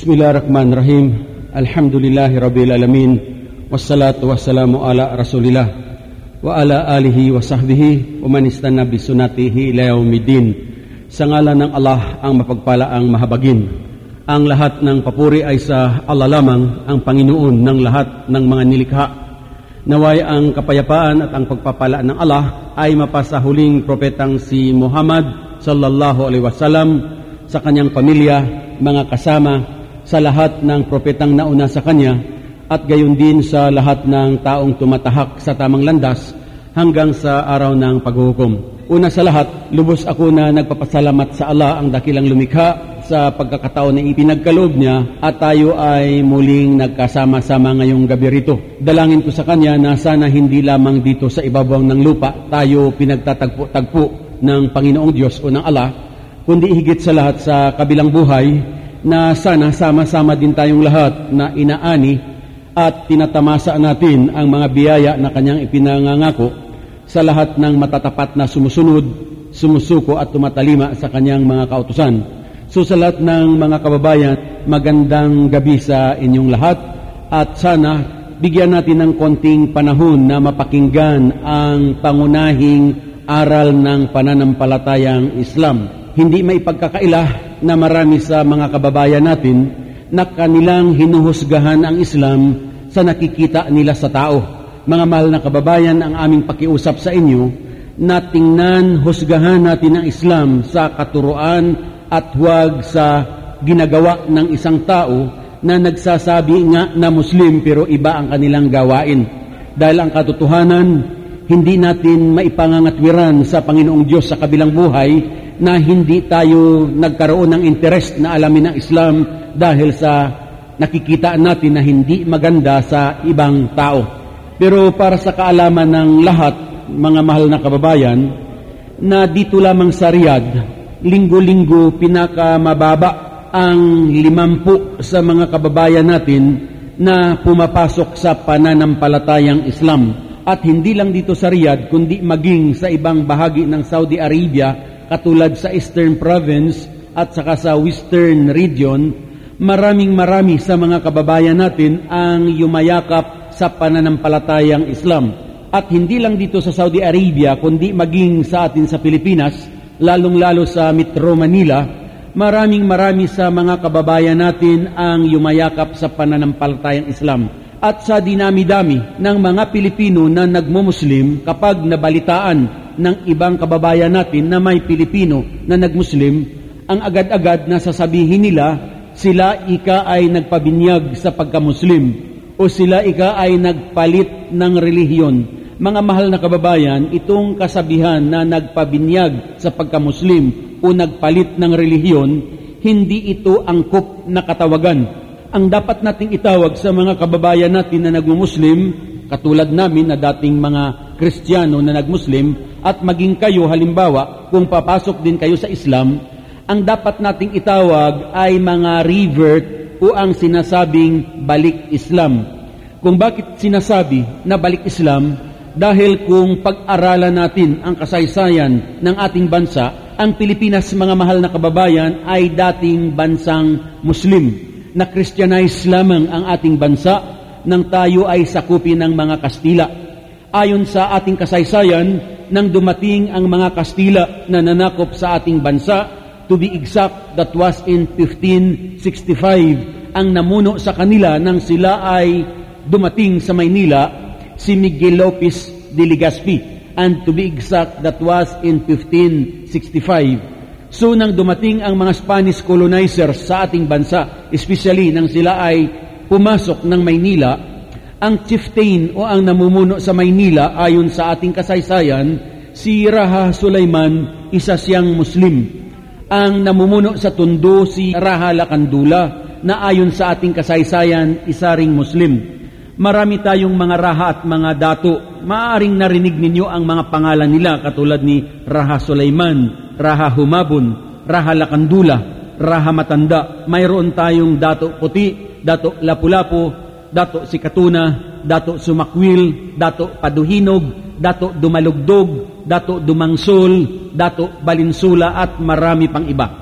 Bismillahirrahmanirrahim. Alhamdulillahi rabbil alamin. Wassalatu wassalamu ala Rasulillah wa ala alihi wa sahbihi wa man istanna bi sunnatihi ila yaumiddin. Sa ngalan ng Allah ang mapagpalaang mahabagin. Ang lahat ng papuri ay sa Allah lamang, ang Panginoon ng lahat ng mga nilikha. Naway ang kapayapaan at ang pagpapala ng Allah ay mapasa huling propetang si Muhammad sallallahu alaihi wasallam sa kanyang pamilya, mga kasama, sa lahat ng propetang nauna sa kanya at gayon din sa lahat ng taong tumatahak sa tamang landas hanggang sa araw ng paghuhukom. Una sa lahat, lubos ako na nagpapasalamat sa Allah ang dakilang lumikha sa pagkakataon na ipinagkaloob niya at tayo ay muling nagkasama-sama ngayong gabi rito. Dalangin ko sa Kanya na sana hindi lamang dito sa ibabaw ng lupa tayo pinagtatagpo-tagpo ng Panginoong Diyos o ng Allah, kundi higit sa lahat sa kabilang buhay na sana sama-sama din tayong lahat na inaani at tinatamasa natin ang mga biyaya na kanyang ipinangangako sa lahat ng matatapat na sumusunod, sumusuko at tumatalima sa kanyang mga kautusan. So sa lahat ng mga kababayan, magandang gabi sa inyong lahat at sana bigyan natin ng konting panahon na mapakinggan ang pangunahing aral ng pananampalatayang Islam. Hindi may pagkakaila na marami sa mga kababayan natin na kanilang hinuhusgahan ang Islam sa nakikita nila sa tao. Mga mahal na kababayan, ang aming pakiusap sa inyo na tingnan, husgahan natin ang Islam sa katuruan at huwag sa ginagawa ng isang tao na nagsasabi nga na Muslim pero iba ang kanilang gawain. Dahil ang katotohanan, hindi natin maipangangatwiran sa Panginoong Diyos sa kabilang buhay na hindi tayo nagkaroon ng interest na alamin ng Islam dahil sa nakikita natin na hindi maganda sa ibang tao. Pero para sa kaalaman ng lahat, mga mahal na kababayan, na dito lamang sa Riyadh, linggo-linggo pinakamababa ang limampu sa mga kababayan natin na pumapasok sa pananampalatayang Islam. At hindi lang dito sa Riyadh, kundi maging sa ibang bahagi ng Saudi Arabia katulad sa Eastern Province at saka sa Western Region, maraming marami sa mga kababayan natin ang yumayakap sa pananampalatayang Islam. At hindi lang dito sa Saudi Arabia, kundi maging sa atin sa Pilipinas, lalong-lalo sa Metro Manila, maraming marami sa mga kababayan natin ang yumayakap sa pananampalatayang Islam. At sa dinami-dami ng mga Pilipino na nagmumuslim kapag nabalitaan ng ibang kababayan natin na may Pilipino na nagmuslim, ang agad-agad na sasabihin nila, sila ika ay nagpabinyag sa pagkamuslim o sila ika ay nagpalit ng relihiyon. Mga mahal na kababayan, itong kasabihan na nagpabinyag sa pagkamuslim o nagpalit ng relihiyon, hindi ito angkop na katawagan. Ang dapat nating itawag sa mga kababayan natin na nagmumuslim, katulad namin na dating mga Kristiyano na nagmuslim, at maging kayo halimbawa kung papasok din kayo sa Islam, ang dapat nating itawag ay mga revert o ang sinasabing balik Islam. Kung bakit sinasabi na balik Islam, dahil kung pag-aralan natin ang kasaysayan ng ating bansa, ang Pilipinas, mga mahal na kababayan, ay dating bansang Muslim. Na Christianize lamang ang ating bansa nang tayo ay sakupin ng mga Kastila. Ayon sa ating kasaysayan, nang dumating ang mga Kastila na nanakop sa ating bansa, to be exact, that was in 1565, ang namuno sa kanila nang sila ay dumating sa Maynila, si Miguel Lopez de Legazpi. And to be exact, that was in 1565. So nang dumating ang mga Spanish colonizers sa ating bansa, especially nang sila ay pumasok ng Maynila, ang chieftain o ang namumuno sa Maynila ayon sa ating kasaysayan, si Raha Sulaiman, isa siyang Muslim. Ang namumuno sa Tondo si Raha Lakandula, na ayon sa ating kasaysayan, isa ring Muslim. Marami tayong mga raha at mga dato. Maaring narinig ninyo ang mga pangalan nila katulad ni Raha Sulaiman, Raha Humabon, Raha Lakandula, Raha Matanda. Mayroon tayong dato puti, dato lapu-lapu, dato si Katuna, dato Sumakwil, dato Paduhinog, dato Dumalugdog, dato Dumangsol, dato Balinsula at marami pang iba.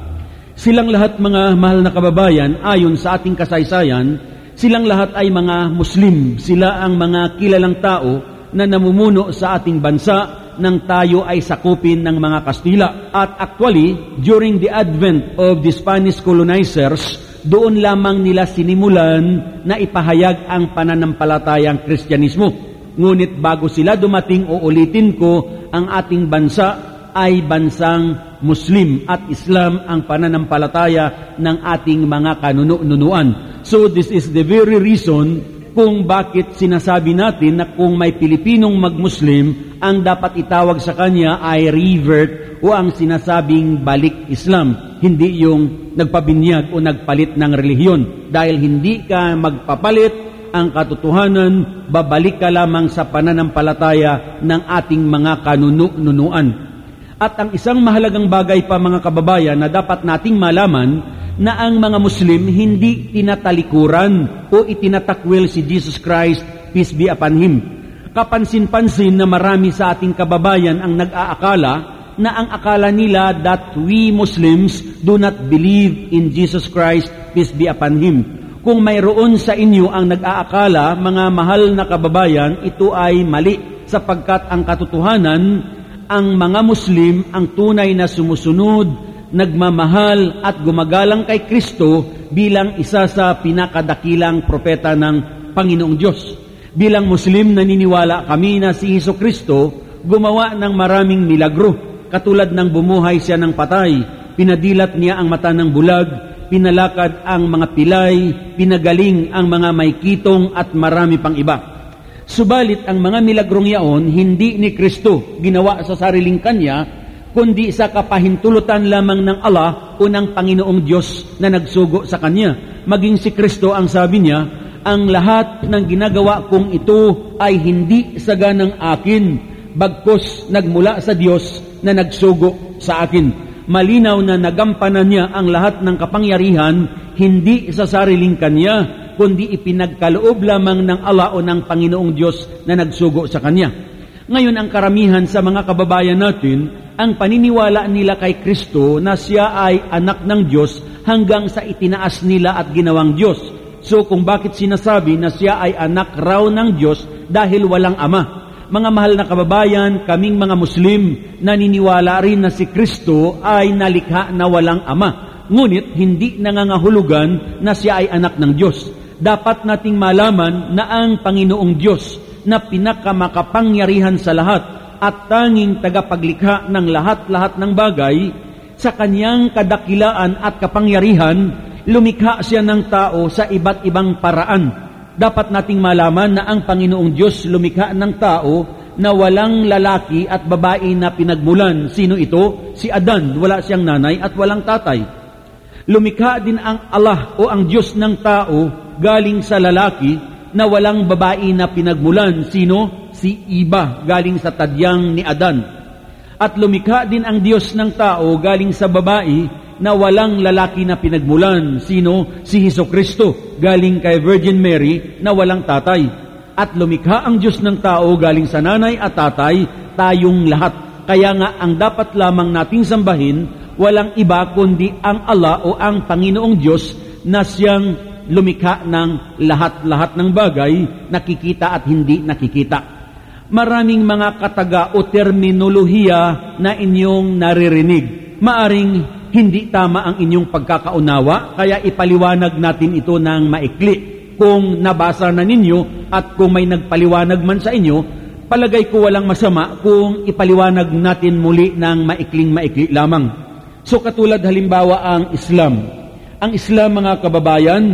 Silang lahat mga mahal na kababayan, ayon sa ating kasaysayan, silang lahat ay mga Muslim. Sila ang mga kilalang tao na namumuno sa ating bansa nang tayo ay sakupin ng mga Kastila. At actually, during the advent of the Spanish colonizers, doon lamang nila sinimulan na ipahayag ang pananampalatayang Kristyanismo. Ngunit bago sila dumating, uulitin ko, ang ating bansa ay bansang Muslim at Islam ang pananampalataya ng ating mga kanunuan. So this is the very reason kung bakit sinasabi natin na kung may Pilipinong mag-Muslim, ang dapat itawag sa kanya ay revert o ang sinasabing balik Islam, hindi yung nagpabinyag o nagpalit ng relihiyon. Dahil hindi ka magpapalit ang katotohanan, babalik ka lamang sa pananampalataya ng ating mga kanunuan. At ang isang mahalagang bagay pa mga kababayan na dapat nating malaman na ang mga Muslim hindi tinatalikuran o itinatakwil si Jesus Christ, peace be upon Him. Kapansin-pansin na marami sa ating kababayan ang nag-aakala na ang akala nila that we Muslims do not believe in Jesus Christ, peace be upon Him. Kung mayroon sa inyo ang nag-aakala, mga mahal na kababayan, ito ay mali sapagkat ang katotohanan ang mga Muslim ang tunay na sumusunod, nagmamahal at gumagalang kay Kristo bilang isa sa pinakadakilang propeta ng Panginoong Diyos. Bilang Muslim, naniniwala kami na si Heso Kristo gumawa ng maraming milagro, katulad ng bumuhay siya ng patay, pinadilat niya ang mata ng bulag, pinalakad ang mga pilay, pinagaling ang mga may kitong at marami pang iba. Subalit ang mga milagrong yaon, hindi ni Kristo ginawa sa sariling kanya, kundi sa kapahintulutan lamang ng Allah o ng Panginoong Diyos na nagsugo sa kanya. Maging si Kristo ang sabi niya, ang lahat ng ginagawa kong ito ay hindi saganang akin, bagkos nagmula sa Diyos na nagsugo sa akin. Malinaw na nagampanan niya ang lahat ng kapangyarihan, hindi sa sariling kanya, kundi ipinagkaloob lamang ng Allah o ng Panginoong Diyos na nagsugo sa Kanya. Ngayon ang karamihan sa mga kababayan natin, ang paniniwala nila kay Kristo na siya ay anak ng Diyos hanggang sa itinaas nila at ginawang Diyos. So kung bakit sinasabi na siya ay anak raw ng Diyos dahil walang ama. Mga mahal na kababayan, kaming mga Muslim, naniniwala rin na si Kristo ay nalikha na walang ama. Ngunit hindi nangangahulugan na siya ay anak ng Diyos dapat nating malaman na ang Panginoong Diyos na pinakamakapangyarihan sa lahat at tanging tagapaglikha ng lahat-lahat ng bagay, sa kanyang kadakilaan at kapangyarihan, lumikha siya ng tao sa iba't ibang paraan. Dapat nating malaman na ang Panginoong Diyos lumikha ng tao na walang lalaki at babae na pinagmulan. Sino ito? Si Adan, wala siyang nanay at walang tatay. Lumikha din ang Allah o ang Diyos ng tao galing sa lalaki na walang babae na pinagmulan. Sino? Si Iba, galing sa tadyang ni Adan. At lumikha din ang Diyos ng tao galing sa babae na walang lalaki na pinagmulan. Sino? Si Heso Kristo, galing kay Virgin Mary na walang tatay. At lumikha ang Diyos ng tao galing sa nanay at tatay, tayong lahat. Kaya nga ang dapat lamang nating sambahin, walang iba kundi ang Allah o ang Panginoong Diyos na siyang lumikha ng lahat-lahat ng bagay, nakikita at hindi nakikita. Maraming mga kataga o terminolohiya na inyong naririnig. Maaring hindi tama ang inyong pagkakaunawa, kaya ipaliwanag natin ito ng maikli. Kung nabasa na ninyo at kung may nagpaliwanag man sa inyo, palagay ko walang masama kung ipaliwanag natin muli ng maikling maikli lamang. So katulad halimbawa ang Islam. Ang Islam mga kababayan,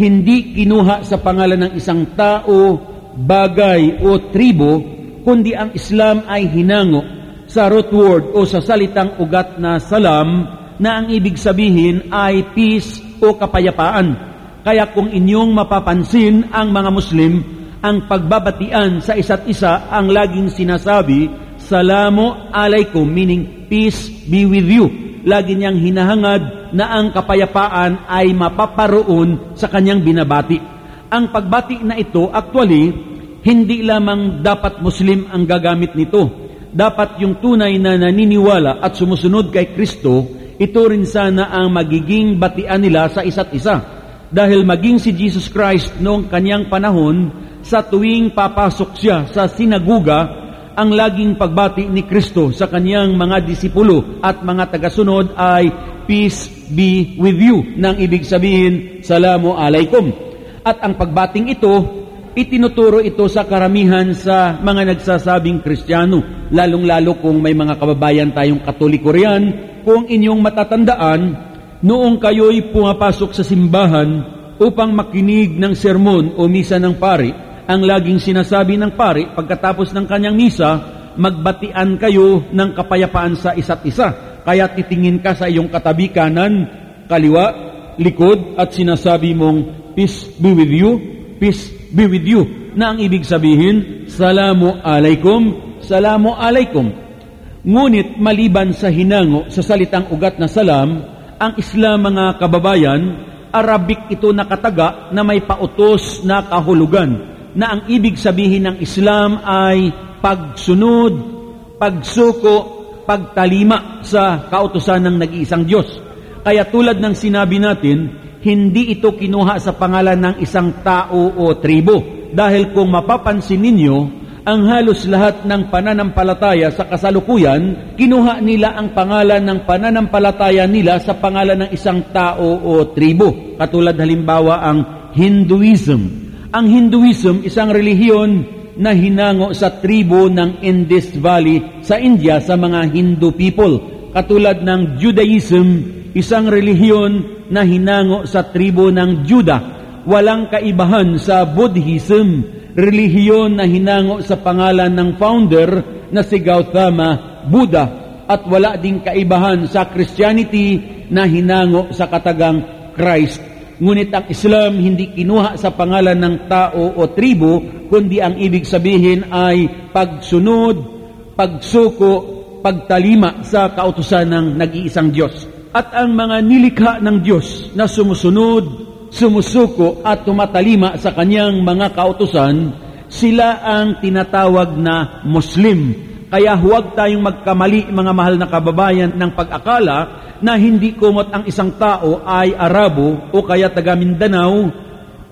hindi kinuha sa pangalan ng isang tao, bagay o tribo, kundi ang Islam ay hinango sa root word o sa salitang ugat na salam na ang ibig sabihin ay peace o kapayapaan. Kaya kung inyong mapapansin ang mga Muslim, ang pagbabatian sa isa't isa ang laging sinasabi, Salamu alaikum, meaning peace be with you lagi niyang hinahangad na ang kapayapaan ay mapaparoon sa kanyang binabati. Ang pagbati na ito, actually, hindi lamang dapat Muslim ang gagamit nito. Dapat yung tunay na naniniwala at sumusunod kay Kristo, ito rin sana ang magiging batian nila sa isa't isa. Dahil maging si Jesus Christ noong kanyang panahon, sa tuwing papasok siya sa sinaguga, ang laging pagbati ni Kristo sa kanyang mga disipulo at mga tagasunod ay Peace be with you, nang ibig sabihin, Salamu alaikum. At ang pagbating ito, itinuturo ito sa karamihan sa mga nagsasabing Kristiyano, lalong-lalo kung may mga kababayan tayong katoliko riyan, kung inyong matatandaan, noong kayo'y pumapasok sa simbahan upang makinig ng sermon o misa ng pari, ang laging sinasabi ng pari pagkatapos ng kanyang misa, magbatian kayo ng kapayapaan sa isa't isa. Kaya titingin ka sa iyong katabi kanan, kaliwa, likod, at sinasabi mong, Peace be with you, peace be with you. Na ang ibig sabihin, Salamu alaikum, Salamu alaikum. Ngunit maliban sa hinango sa salitang ugat na salam, ang Islam mga kababayan, Arabic ito nakataga na may pautos na kahulugan na ang ibig sabihin ng Islam ay pagsunod, pagsuko, pagtalima sa kautusan ng nag-iisang Diyos. Kaya tulad ng sinabi natin, hindi ito kinuha sa pangalan ng isang tao o tribo. Dahil kung mapapansin ninyo, ang halos lahat ng pananampalataya sa kasalukuyan, kinuha nila ang pangalan ng pananampalataya nila sa pangalan ng isang tao o tribo. Katulad halimbawa ang Hinduism, ang Hinduism, isang relihiyon na hinango sa tribo ng Indus Valley sa India sa mga Hindu people. Katulad ng Judaism, isang relihiyon na hinango sa tribo ng Juda. Walang kaibahan sa Buddhism, relihiyon na hinango sa pangalan ng founder na si Gautama Buddha. At wala ding kaibahan sa Christianity na hinango sa katagang Christ Ngunit ang Islam hindi kinuha sa pangalan ng tao o tribo, kundi ang ibig sabihin ay pagsunod, pagsuko, pagtalima sa kautusan ng nag-iisang Diyos. At ang mga nilikha ng Diyos na sumusunod, sumusuko at tumatalima sa kanyang mga kautusan, sila ang tinatawag na Muslim kaya huwag tayong magkamali, mga mahal na kababayan, ng pag-akala na hindi kumot ang isang tao ay Arabo o kaya taga Mindanao,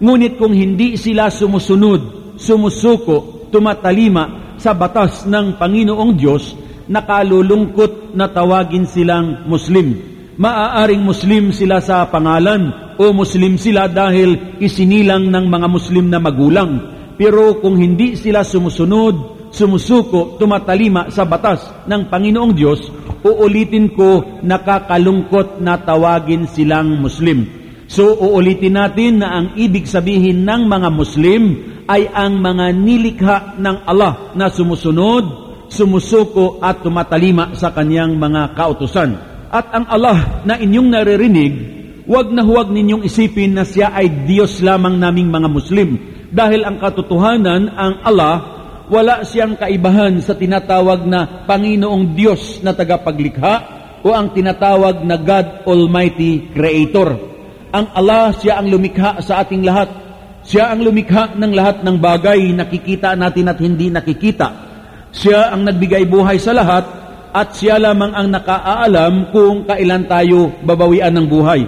ngunit kung hindi sila sumusunod, sumusuko, tumatalima sa batas ng Panginoong Diyos, nakalulungkot na tawagin silang Muslim. Maaaring Muslim sila sa pangalan o Muslim sila dahil isinilang ng mga Muslim na magulang. Pero kung hindi sila sumusunod, sumusuko, tumatalima sa batas ng Panginoong Diyos, uulitin ko, nakakalungkot na tawagin silang Muslim. So, uulitin natin na ang ibig sabihin ng mga Muslim ay ang mga nilikha ng Allah na sumusunod, sumusuko at tumatalima sa kanyang mga kautusan. At ang Allah na inyong naririnig, huwag na huwag ninyong isipin na siya ay Diyos lamang naming mga Muslim. Dahil ang katotohanan, ang Allah wala siyang kaibahan sa tinatawag na Panginoong Diyos na tagapaglikha o ang tinatawag na God Almighty Creator. Ang Allah, siya ang lumikha sa ating lahat. Siya ang lumikha ng lahat ng bagay nakikita natin at hindi nakikita. Siya ang nagbigay buhay sa lahat at siya lamang ang nakaaalam kung kailan tayo babawian ng buhay.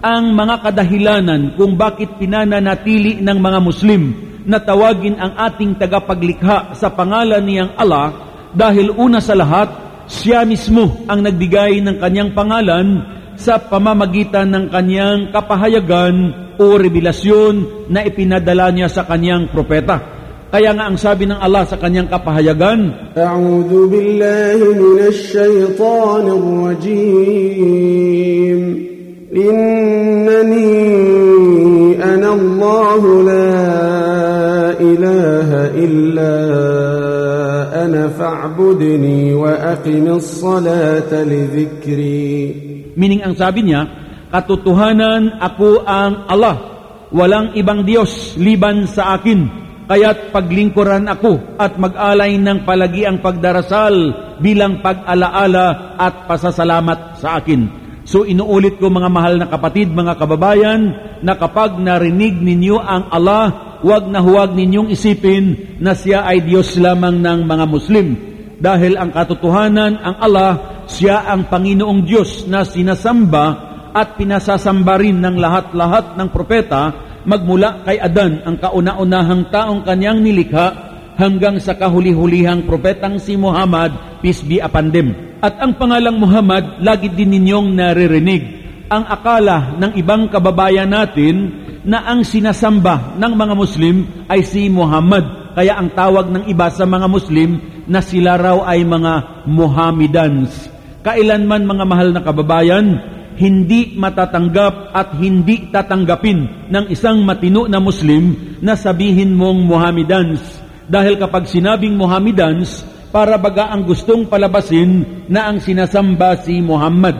Ang mga kadahilanan kung bakit pinananatili ng mga Muslim na tawagin ang ating tagapaglikha sa pangalan niyang Allah dahil una sa lahat, siya mismo ang nagbigay ng kanyang pangalan sa pamamagitan ng kanyang kapahayagan o revelasyon na ipinadala niya sa kanyang propeta. Kaya nga ang sabi ng Allah sa kanyang kapahayagan, A'udhu billahi minash shaitanir rajim. Innani ana Allah la ilaha illa ana fa'budni wa aqimis salata li dhikri. Meaning ang sabi niya, katotohanan ako ang Allah. Walang ibang Diyos liban sa akin. Kaya't paglingkuran ako at mag-alay ng palagi ang pagdarasal bilang pag-alaala at pasasalamat sa akin. So inuulit ko mga mahal na kapatid, mga kababayan, na kapag narinig ninyo ang Allah huwag na huwag ninyong isipin na siya ay Diyos lamang ng mga Muslim. Dahil ang katotohanan, ang Allah siya ang Panginoong Diyos na sinasamba at pinasasamba rin ng lahat-lahat ng propeta magmula kay Adan ang kauna-unahang taong kanyang nilikha hanggang sa kahuli-hulihang propetang si Muhammad, peace be upon them. At ang pangalang Muhammad, lagi din ninyong naririnig. Ang akala ng ibang kababayan natin na ang sinasamba ng mga Muslim ay si Muhammad. Kaya ang tawag ng iba sa mga Muslim na sila raw ay mga Mohammedans. Kailanman mga mahal na kababayan, hindi matatanggap at hindi tatanggapin ng isang matino na Muslim na sabihin mong Mohammedans. Dahil kapag sinabing Mohammedans, para baga ang gustong palabasin na ang sinasamba si Muhammad.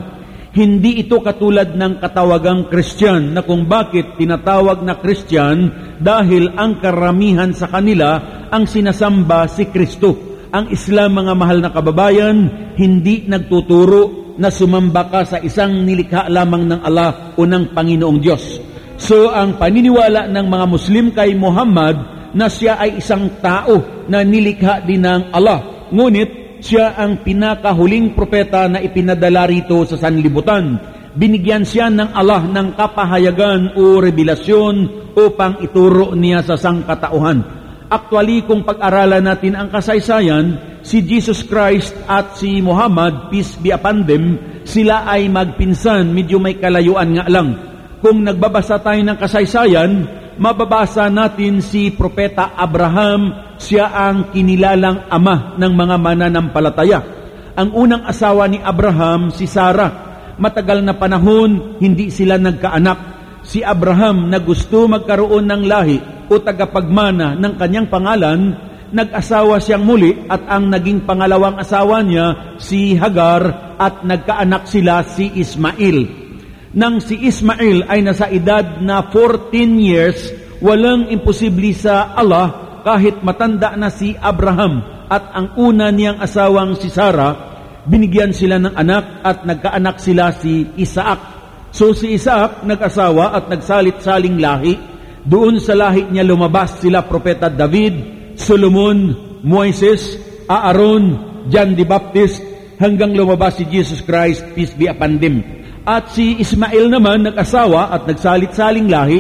Hindi ito katulad ng katawagang Kristyan na kung bakit tinatawag na Kristyan dahil ang karamihan sa kanila ang sinasamba si Kristo. Ang Islam mga mahal na kababayan, hindi nagtuturo na sumamba ka sa isang nilikha lamang ng Allah o ng Panginoong Diyos. So ang paniniwala ng mga Muslim kay Muhammad na siya ay isang tao na nilikha din ng Allah. Ngunit siya ang pinakahuling propeta na ipinadala rito sa sanlibutan. Binigyan siya ng Allah ng kapahayagan o revelasyon upang ituro niya sa sangkatauhan. Actually, kung pag-aralan natin ang kasaysayan, si Jesus Christ at si Muhammad, peace be upon them, sila ay magpinsan, medyo may kalayuan nga lang. Kung nagbabasa tayo ng kasaysayan, mababasa natin si Propeta Abraham, siya ang kinilalang ama ng mga mananampalataya. Ang unang asawa ni Abraham, si Sarah. Matagal na panahon, hindi sila nagkaanak. Si Abraham na gusto magkaroon ng lahi o tagapagmana ng kanyang pangalan, nag-asawa siyang muli at ang naging pangalawang asawa niya si Hagar at nagkaanak sila si Ismail. Nang si Ismail ay nasa edad na 14 years, walang imposible sa Allah kahit matanda na si Abraham at ang una niyang asawang si Sarah, binigyan sila ng anak at nagkaanak sila si Isaac. So si Isaac nag-asawa at nagsalit-saling lahi. Doon sa lahi niya lumabas sila Propeta David, Solomon, Moises, Aaron, John the Baptist, hanggang lumabas si Jesus Christ, peace be upon them. At si Ismael naman nag-asawa at nagsalit-saling lahi.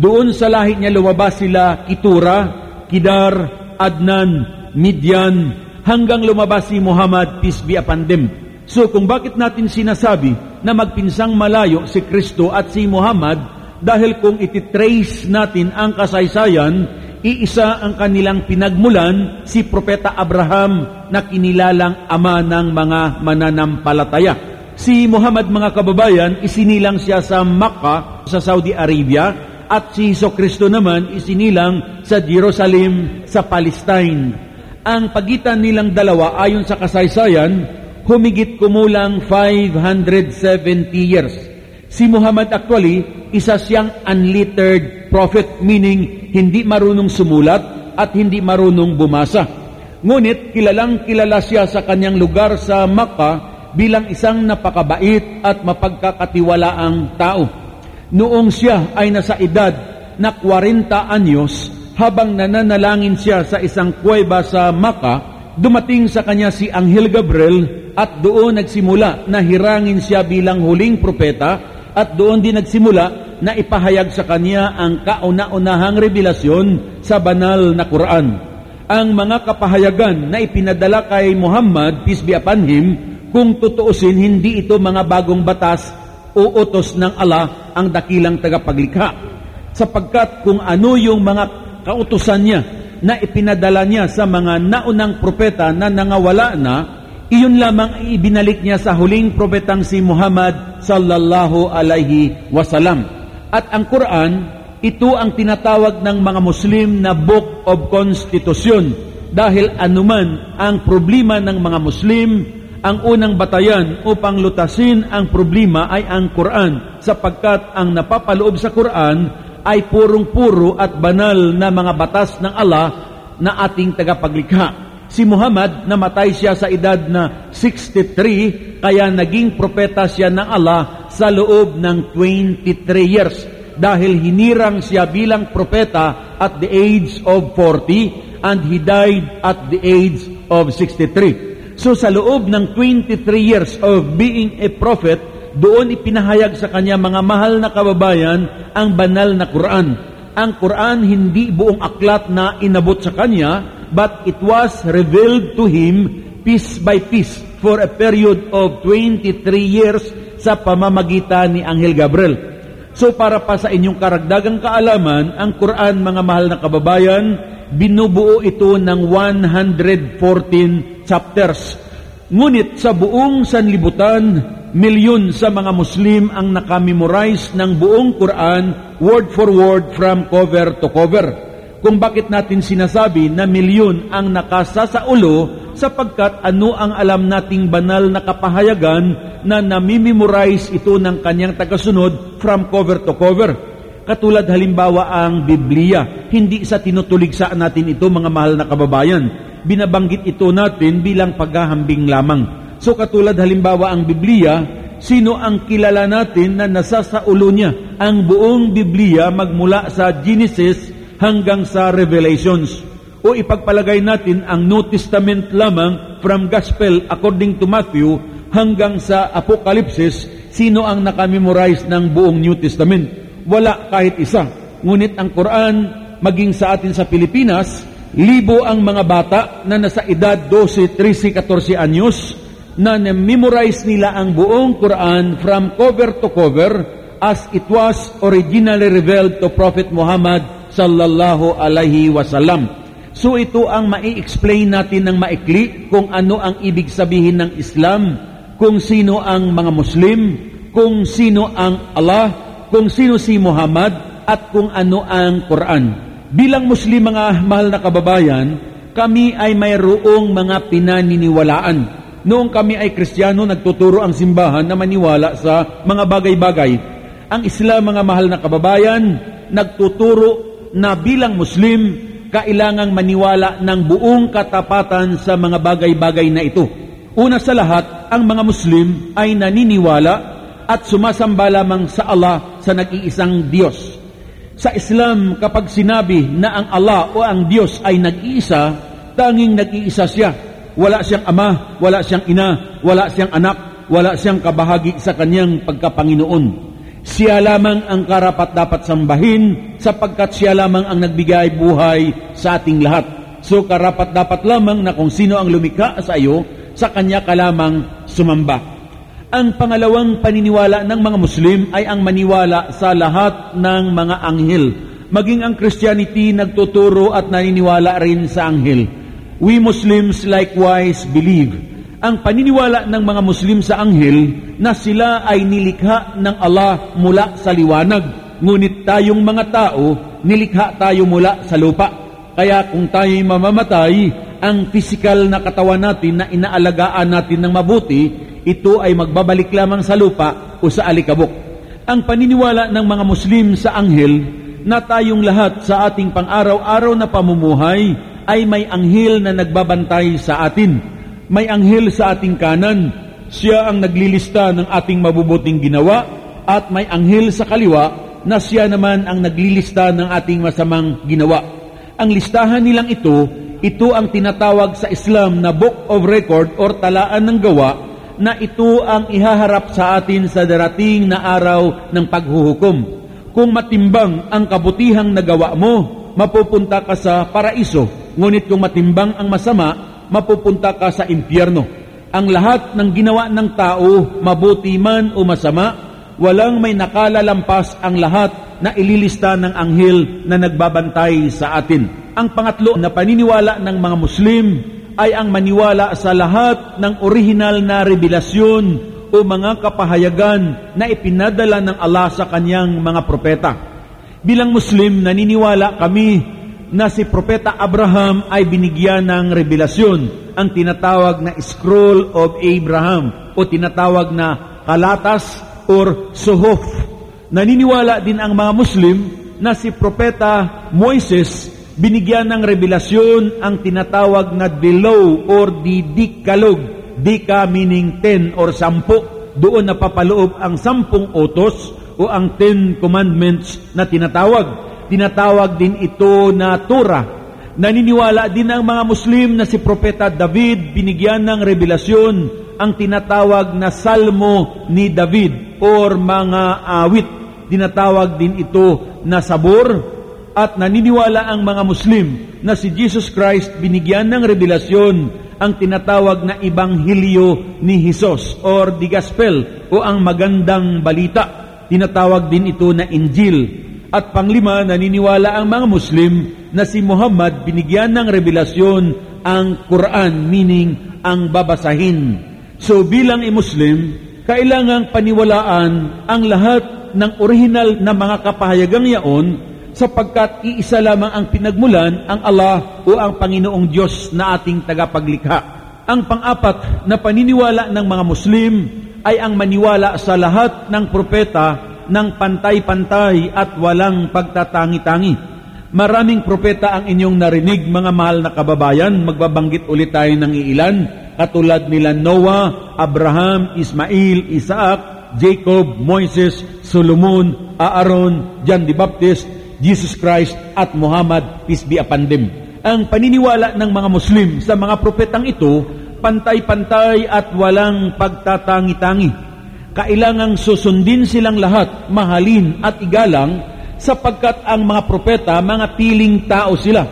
Doon sa lahi niya lumabas sila Kitura, Kidar, Adnan, Midian, hanggang lumabas si Muhammad, peace be upon them. So kung bakit natin sinasabi na magpinsang malayo si Kristo at si Muhammad, dahil kung ititrace natin ang kasaysayan, iisa ang kanilang pinagmulan, si Propeta Abraham na kinilalang ama ng mga mananampalataya. Si Muhammad mga kababayan, isinilang siya sa Makkah sa Saudi Arabia at si Heso Kristo naman isinilang sa Jerusalem sa Palestine. Ang pagitan nilang dalawa ayon sa kasaysayan, humigit kumulang 570 years. Si Muhammad actually, isa siyang unlettered prophet, meaning hindi marunong sumulat at hindi marunong bumasa. Ngunit kilalang kilala siya sa kanyang lugar sa Makkah bilang isang napakabait at mapagkakatiwalaang tao. Noong siya ay nasa edad na 40 anyos, habang nananalangin siya sa isang kuweba sa Makkah, dumating sa kanya si Anghel Gabriel at doon nagsimula na hirangin siya bilang huling propeta at doon din nagsimula na ipahayag sa kanya ang kauna-unahang revelasyon sa banal na Quran. Ang mga kapahayagan na ipinadala kay Muhammad, peace be upon him, kung tutuusin, hindi ito mga bagong batas o utos ng Allah ang dakilang tagapaglikha. Sapagkat kung ano yung mga kautusan niya na ipinadala niya sa mga naunang propeta na nangawala na, iyon lamang ibinalik niya sa huling propetang si Muhammad sallallahu alaihi wasallam. At ang Quran, ito ang tinatawag ng mga Muslim na Book of Constitution dahil anuman ang problema ng mga Muslim, ang unang batayan upang lutasin ang problema ay ang Quran sapagkat ang napapaloob sa Quran ay purong-puro at banal na mga batas ng Allah na ating tagapaglikha. Si Muhammad namatay siya sa edad na 63 kaya naging propeta siya ng Allah sa loob ng 23 years dahil hinirang siya bilang propeta at the age of 40 and he died at the age of 63. So sa loob ng 23 years of being a prophet, doon ipinahayag sa kanya mga mahal na kababayan ang banal na Quran. Ang Quran hindi buong aklat na inabot sa kanya, but it was revealed to him piece by piece for a period of 23 years sa pamamagitan ni Angel Gabriel. So para pa sa inyong karagdagang kaalaman, ang Quran, mga mahal na kababayan, binubuo ito ng 114 chapters. Ngunit sa buong sanlibutan, milyon sa mga Muslim ang nakamemorize ng buong Quran word for word from cover to cover. Kung bakit natin sinasabi na milyon ang nakasasaulo sapagkat ano ang alam nating banal na kapahayagan na namimemorize ito ng kanyang tagasunod from cover to cover. Katulad halimbawa ang Biblia, hindi sa tinutuligsa natin ito mga mahal na kababayan. Binabanggit ito natin bilang paghahambing lamang. So katulad halimbawa ang Biblia, sino ang kilala natin na nasa sa ulo niya? Ang buong Biblia magmula sa Genesis hanggang sa Revelations. O ipagpalagay natin ang New Testament lamang from Gospel according to Matthew hanggang sa Apocalypse, sino ang nakamemorize ng buong New Testament? Wala kahit isa. Ngunit ang Quran, maging sa atin sa Pilipinas, libo ang mga bata na nasa edad 12, 13, 14 anyos na memorize nila ang buong Quran from cover to cover as it was originally revealed to Prophet Muhammad sallallahu alaihi wasallam. So ito ang mai-explain natin ng maikli kung ano ang ibig sabihin ng Islam, kung sino ang mga Muslim, kung sino ang Allah, kung sino si Muhammad, at kung ano ang Quran. Bilang Muslim mga mahal na kababayan, kami ay mayroong mga pinaniniwalaan Noong kami ay Kristiyano, nagtuturo ang simbahan na maniwala sa mga bagay-bagay. Ang Islam, mga mahal na kababayan, nagtuturo na bilang Muslim, kailangang maniwala ng buong katapatan sa mga bagay-bagay na ito. Una sa lahat, ang mga Muslim ay naniniwala at sumasamba lamang sa Allah sa nag-iisang Diyos. Sa Islam, kapag sinabi na ang Allah o ang Diyos ay nag-iisa, tanging nag-iisa siya wala siyang ama, wala siyang ina, wala siyang anak, wala siyang kabahagi sa kanyang pagkapanginoon. Siya lamang ang karapat dapat sambahin sapagkat siya lamang ang nagbigay buhay sa ating lahat. So karapat dapat lamang na kung sino ang lumikha sa iyo, sa kanya ka lamang sumamba. Ang pangalawang paniniwala ng mga Muslim ay ang maniwala sa lahat ng mga anghel. Maging ang Christianity nagtuturo at naniniwala rin sa anghel. We Muslims likewise believe ang paniniwala ng mga Muslim sa anghel na sila ay nilikha ng Allah mula sa liwanag. Ngunit tayong mga tao, nilikha tayo mula sa lupa. Kaya kung tayo'y mamamatay, ang physical na katawan natin na inaalagaan natin ng mabuti, ito ay magbabalik lamang sa lupa o sa alikabok. Ang paniniwala ng mga Muslim sa anghel na tayong lahat sa ating pang-araw-araw na pamumuhay ay may anghel na nagbabantay sa atin. May anghel sa ating kanan. Siya ang naglilista ng ating mabubuting ginawa at may anghel sa kaliwa na siya naman ang naglilista ng ating masamang ginawa. Ang listahan nilang ito, ito ang tinatawag sa Islam na Book of Record or talaan ng gawa na ito ang ihaharap sa atin sa darating na araw ng paghuhukom. Kung matimbang ang kabutihang nagawa mo, mapupunta ka sa paraiso Ngunit kung matimbang ang masama, mapupunta ka sa impyerno. Ang lahat ng ginawa ng tao, mabuti man o masama, walang may nakalalampas ang lahat na ililista ng anghel na nagbabantay sa atin. Ang pangatlo na paniniwala ng mga Muslim ay ang maniwala sa lahat ng original na revelasyon o mga kapahayagan na ipinadala ng Allah sa kanyang mga propeta. Bilang Muslim, naniniwala kami na si Propeta Abraham ay binigyan ng revelasyon, ang tinatawag na Scroll of Abraham o tinatawag na Kalatas or Suhof. Naniniwala din ang mga Muslim na si Propeta Moises binigyan ng revelasyon ang tinatawag na the law or the Decalogue. Dika meaning ten or sampu. Doon napapaloob ang sampung utos o ang Ten Commandments na tinatawag tinatawag din ito na Torah. Naniniwala din ang mga Muslim na si Propeta David binigyan ng revelasyon ang tinatawag na Salmo ni David or mga awit. Tinatawag din ito na sabor at naniniwala ang mga Muslim na si Jesus Christ binigyan ng revelasyon ang tinatawag na Ibanghilyo ni Jesus or the Gospel o ang magandang balita. Tinatawag din ito na Injil. At panglima, naniniwala ang mga Muslim na si Muhammad binigyan ng revelasyon ang Quran, meaning ang babasahin. So bilang i-Muslim, kailangang paniwalaan ang lahat ng original na mga kapahayagang yaon sapagkat iisa lamang ang pinagmulan, ang Allah o ang Panginoong Diyos na ating tagapaglikha. Ang pang-apat na paniniwala ng mga Muslim ay ang maniwala sa lahat ng propeta ng pantay-pantay at walang pagtatangi-tangi. Maraming propeta ang inyong narinig, mga mahal na kababayan. Magbabanggit ulit tayo ng iilan, katulad nila Noah, Abraham, Ismail, Isaac, Jacob, Moises, Solomon, Aaron, John the Baptist, Jesus Christ at Muhammad, peace be upon them. Ang paniniwala ng mga Muslim sa mga propetang ito, pantay-pantay at walang pagtatangi-tangi. Kailangang susundin silang lahat, mahalin at igalang, sapagkat ang mga propeta, mga piling tao sila.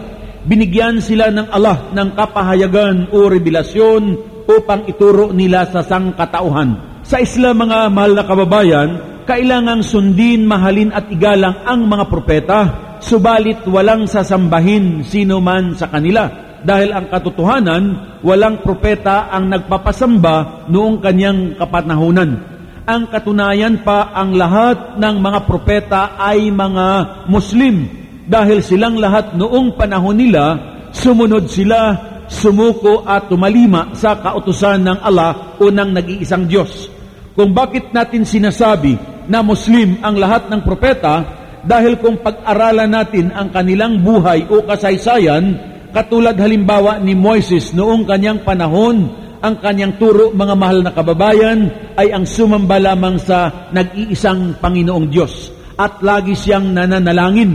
Binigyan sila ng Allah ng kapahayagan o revelasyon upang ituro nila sa sangkatauhan. Sa Islam, mga mahal na kababayan, kailangang sundin, mahalin at igalang ang mga propeta, subalit walang sasambahin sino man sa kanila. Dahil ang katotohanan, walang propeta ang nagpapasamba noong kanyang kapanahunan. Ang katunayan pa, ang lahat ng mga propeta ay mga Muslim. Dahil silang lahat noong panahon nila, sumunod sila, sumuko at tumalima sa kautusan ng Allah o ng nag-iisang Diyos. Kung bakit natin sinasabi na Muslim ang lahat ng propeta dahil kung pag-aralan natin ang kanilang buhay o kasaysayan, katulad halimbawa ni Moises noong kanyang panahon, ang kanyang turo, mga mahal na kababayan, ay ang sumamba lamang sa nag-iisang Panginoong Diyos. At lagi siyang nananalangin.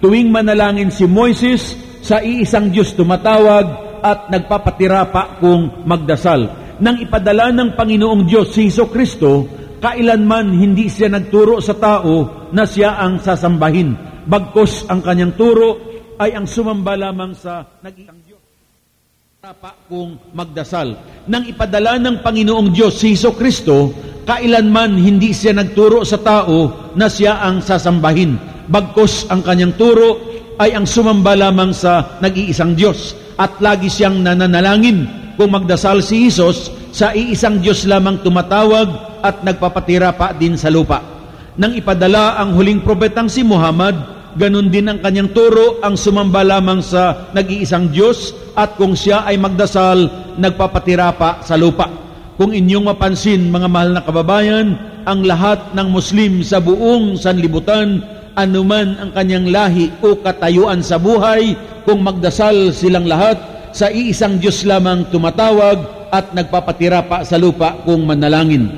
Tuwing manalangin si Moises, sa iisang Diyos tumatawag at nagpapatira pa kung magdasal nang ipadala ng Panginoong Diyos si Heso Kristo, kailanman hindi siya nagturo sa tao na siya ang sasambahin. Bagkos ang kanyang turo ay ang sumamba lamang sa Diyos. Tapa kung magdasal. Nang ipadala ng Panginoong Diyos si Heso Kristo, kailanman hindi siya nagturo sa tao na siya ang sasambahin. Bagkos ang kanyang turo ay ang sumamba lamang sa nag-iisang Diyos at lagi siyang nananalangin kung magdasal si Isos, sa iisang Diyos lamang tumatawag at nagpapatira pa din sa lupa. Nang ipadala ang huling propetang si Muhammad, ganun din ang kanyang turo ang sumamba lamang sa nag-iisang Diyos at kung siya ay magdasal, nagpapatira pa sa lupa. Kung inyong mapansin, mga mahal na kababayan, ang lahat ng Muslim sa buong sanlibutan, anuman ang kanyang lahi o katayuan sa buhay, kung magdasal silang lahat, sa iisang Diyos lamang tumatawag at nagpapatira pa sa lupa kung manalangin.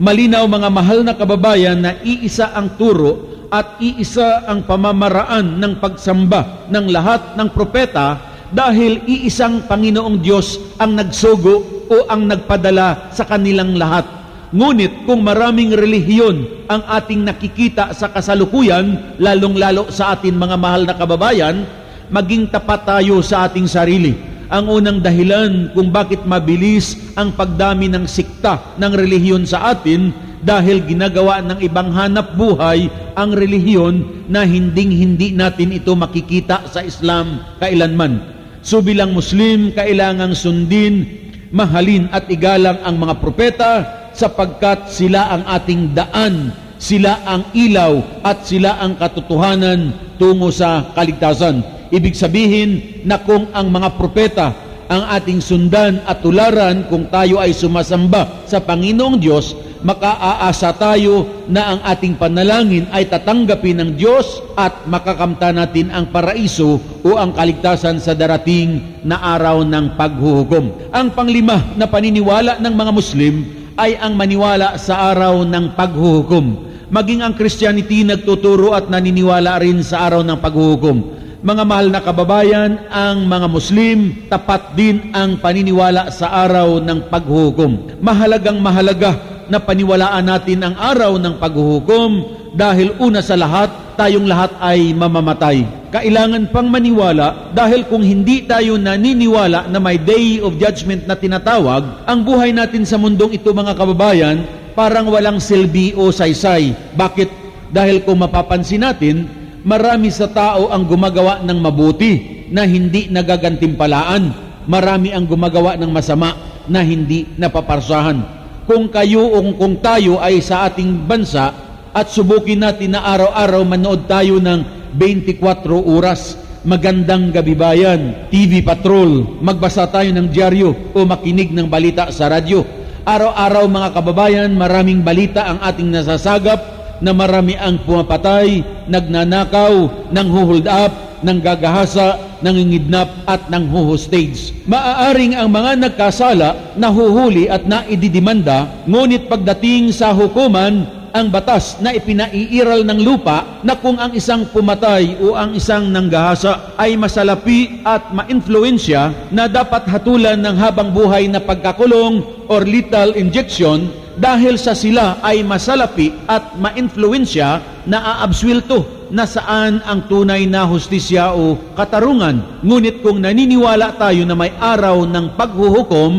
Malinaw mga mahal na kababayan na iisa ang turo at iisa ang pamamaraan ng pagsamba ng lahat ng propeta dahil iisang Panginoong Diyos ang nagsugo o ang nagpadala sa kanilang lahat. Ngunit kung maraming relihiyon ang ating nakikita sa kasalukuyan, lalong-lalo sa atin mga mahal na kababayan, maging tapat tayo sa ating sarili ang unang dahilan kung bakit mabilis ang pagdami ng sikta ng relihiyon sa atin dahil ginagawa ng ibang hanap buhay ang relihiyon na hinding-hindi natin ito makikita sa Islam kailanman. So bilang Muslim, kailangang sundin, mahalin at igalang ang mga propeta sapagkat sila ang ating daan, sila ang ilaw at sila ang katotohanan tungo sa kaligtasan. Ibig sabihin na kung ang mga propeta ang ating sundan at tularan kung tayo ay sumasamba sa Panginoong Diyos, makaaasa tayo na ang ating panalangin ay tatanggapin ng Diyos at makakamta natin ang paraiso o ang kaligtasan sa darating na araw ng paghuhukom. Ang panglima na paniniwala ng mga Muslim ay ang maniwala sa araw ng paghuhukom. Maging ang Christianity nagtuturo at naniniwala rin sa araw ng paghuhukom Mga mahal na kababayan, ang mga Muslim, tapat din ang paniniwala sa araw ng paghuhukom. Mahalagang mahalaga na paniwalaan natin ang araw ng paghuhukom dahil una sa lahat, tayong lahat ay mamamatay. Kailangan pang maniwala dahil kung hindi tayo naniniwala na may day of judgment na tinatawag, ang buhay natin sa mundong ito mga kababayan, parang walang silbi o saysay. Bakit? Dahil kung mapapansin natin, marami sa tao ang gumagawa ng mabuti na hindi nagagantimpalaan. Marami ang gumagawa ng masama na hindi napaparsahan. Kung kayo o kung tayo ay sa ating bansa at subukin natin na araw-araw manood tayo ng 24 oras, magandang gabi bayan, TV Patrol, magbasa tayo ng dyaryo o makinig ng balita sa radyo. Araw-araw mga kababayan, maraming balita ang ating nasasagap na marami ang pumapatay, nagnanakaw, nang hold up, nang gagahasa, nangingidnap at nang hostage. Maaaring ang mga nagkasala nahuhuli at naididimanda, ngunit pagdating sa hukuman, ang batas na ipinaiiral ng lupa na kung ang isang pumatay o ang isang nanggahasa ay masalapi at ma-influensya na dapat hatulan ng habang buhay na pagkakulong or lethal injection dahil sa sila ay masalapi at ma-influensya na aabswilto na saan ang tunay na hustisya o katarungan. Ngunit kung naniniwala tayo na may araw ng paghuhukom,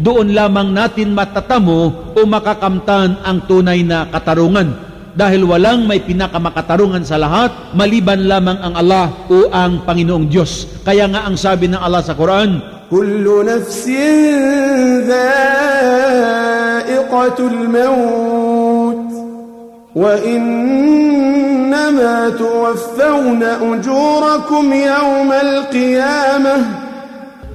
doon lamang natin matatamo o makakamtan ang tunay na katarungan. Dahil walang may pinakamakatarungan sa lahat, maliban lamang ang Allah o ang Panginoong Diyos. Kaya nga ang sabi ng Allah sa Quran, Kullu nafsin ذائقة الموت وإنما توفون أجوركم يوم القيامة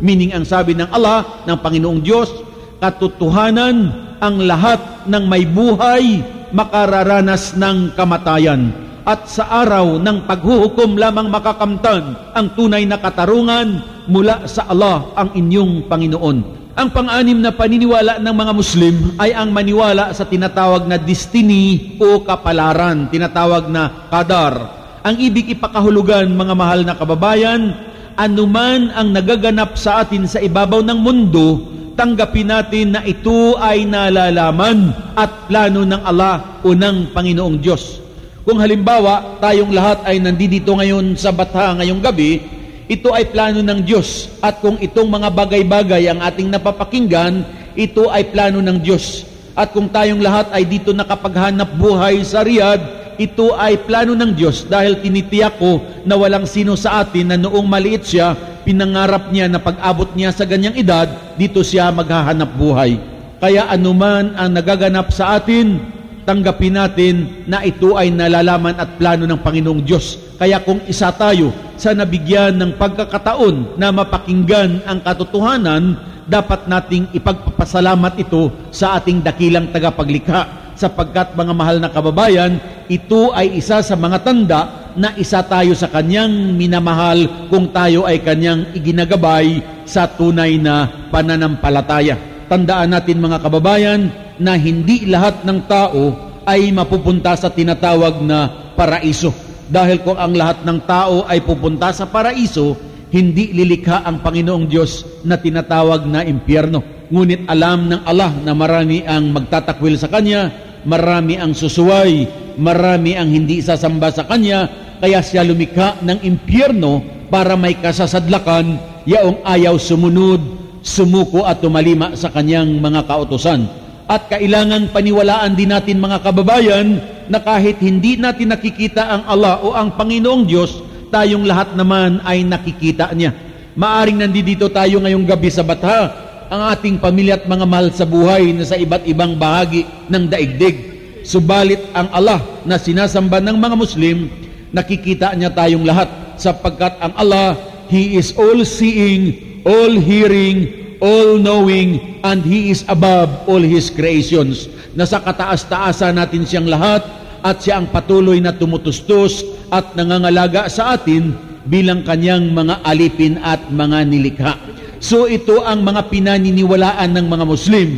Meaning ang sabi ng Allah, ng Panginoong Diyos, katotohanan ang lahat ng may buhay makararanas ng kamatayan. At sa araw ng paghuhukom lamang makakamtan ang tunay na katarungan mula sa Allah ang inyong Panginoon. Ang pang-anim na paniniwala ng mga Muslim ay ang maniwala sa tinatawag na destiny o kapalaran, tinatawag na kadar. Ang ibig ipakahulugan mga mahal na kababayan, anuman ang nagaganap sa atin sa ibabaw ng mundo, tanggapin natin na ito ay nalalaman at plano ng Allah o ng Panginoong Diyos. Kung halimbawa, tayong lahat ay nandito ngayon sa Batha ngayong gabi, ito ay plano ng Diyos. At kung itong mga bagay-bagay ang ating napapakinggan, ito ay plano ng Diyos. At kung tayong lahat ay dito nakapaghanap buhay sa Riyadh, ito ay plano ng Diyos dahil tinitiyak ko na walang sino sa atin na noong maliit siya, pinangarap niya na pag-abot niya sa ganyang edad, dito siya maghahanap buhay. Kaya anuman ang nagaganap sa atin, tanggapin natin na ito ay nalalaman at plano ng Panginoong Diyos. Kaya kung isa tayo sa nabigyan ng pagkakataon na mapakinggan ang katotohanan, dapat nating ipagpapasalamat ito sa ating dakilang tagapaglikha sapagkat mga mahal na kababayan, ito ay isa sa mga tanda na isa tayo sa kanyang minamahal kung tayo ay kanyang iginagabay sa tunay na pananampalataya. Tandaan natin mga kababayan, na hindi lahat ng tao ay mapupunta sa tinatawag na paraiso. Dahil kung ang lahat ng tao ay pupunta sa paraiso, hindi lilikha ang Panginoong Diyos na tinatawag na impyerno. Ngunit alam ng Allah na marami ang magtatakwil sa Kanya, marami ang susuway, marami ang hindi sasamba sa Kanya, kaya siya lumikha ng impyerno para may kasasadlakan yaong ayaw sumunod, sumuko at tumalima sa Kanyang mga kautosan. At kailangan paniwalaan din natin mga kababayan na kahit hindi natin nakikita ang Allah o ang Panginoong Diyos, tayong lahat naman ay nakikita niya. Maaring nandito tayo ngayong gabi sa Batha, ang ating pamilya at mga mahal sa buhay na sa iba't ibang bahagi ng daigdig. Subalit ang Allah na sinasamba ng mga Muslim, nakikita niya tayong lahat sapagkat ang Allah, He is all-seeing, all-hearing, all-knowing, and He is above all His creations. Nasa kataas-taasan natin siyang lahat at siya ang patuloy na tumutustos at nangangalaga sa atin bilang kanyang mga alipin at mga nilikha. So ito ang mga pinaniniwalaan ng mga Muslim.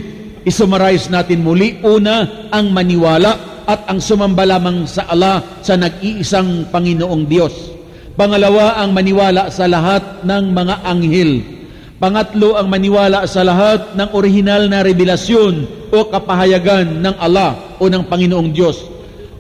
Isummarize natin muli. Una, ang maniwala at ang sumamba lamang sa Allah sa nag-iisang Panginoong Diyos. Pangalawa, ang maniwala sa lahat ng mga anghel. Pangatlo, ang maniwala sa lahat ng orihinal na revelasyon o kapahayagan ng Allah o ng Panginoong Diyos.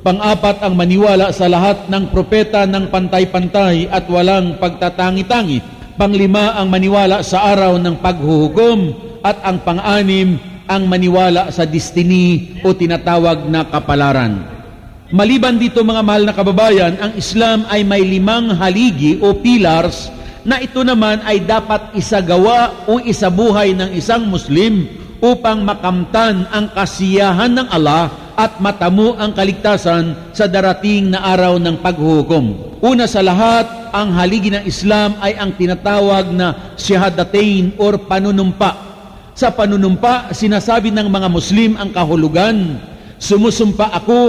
Pang-apat, ang maniwala sa lahat ng propeta ng pantay-pantay at walang pagtatangi-tangi. Panglima, ang maniwala sa araw ng paghuhukom. At ang pang-anim, ang maniwala sa destiny o tinatawag na kapalaran. Maliban dito mga mahal na kababayan, ang Islam ay may limang haligi o pillars na ito naman ay dapat isagawa o isabuhay ng isang Muslim upang makamtan ang kasiyahan ng Allah at matamo ang kaligtasan sa darating na araw ng paghuhukom. Una sa lahat, ang haligi ng Islam ay ang tinatawag na shahadatain or panunumpa sa panunumpa, sinasabi ng mga Muslim ang kahulugan, Sumusumpa ako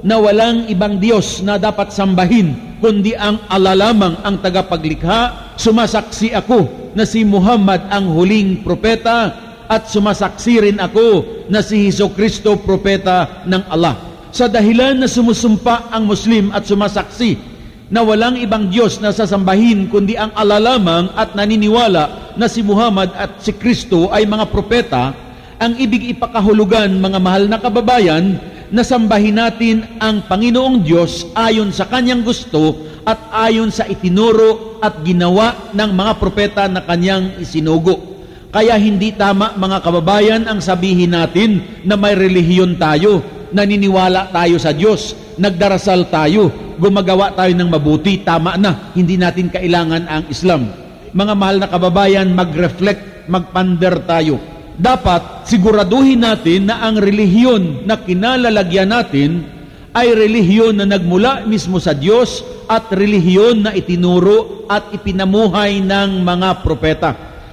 na walang ibang Diyos na dapat sambahin, kundi ang Allah lamang ang tagapaglikha. Sumasaksi ako na si Muhammad ang huling propeta at sumasaksi rin ako na si Heso Kristo propeta ng Allah. Sa dahilan na sumusumpa ang Muslim at sumasaksi na walang ibang Diyos na sasambahin kundi ang Allah lamang at naniniwala na si Muhammad at si Kristo ay mga propeta, ang ibig ipakahulugan mga mahal na kababayan na sambahin natin ang Panginoong Diyos ayon sa kanyang gusto at ayon sa itinuro at ginawa ng mga propeta na kanyang isinugo. Kaya hindi tama mga kababayan ang sabihin natin na may relihiyon tayo, naniniwala tayo sa Diyos, nagdarasal tayo, gumagawa tayo ng mabuti, tama na, hindi natin kailangan ang Islam. Mga mahal na kababayan, mag-reflect, magpander tayo. Dapat siguraduhin natin na ang relihiyon na kinalalagyan natin ay relihiyon na nagmula mismo sa Diyos at relihiyon na itinuro at ipinamuhay ng mga propeta.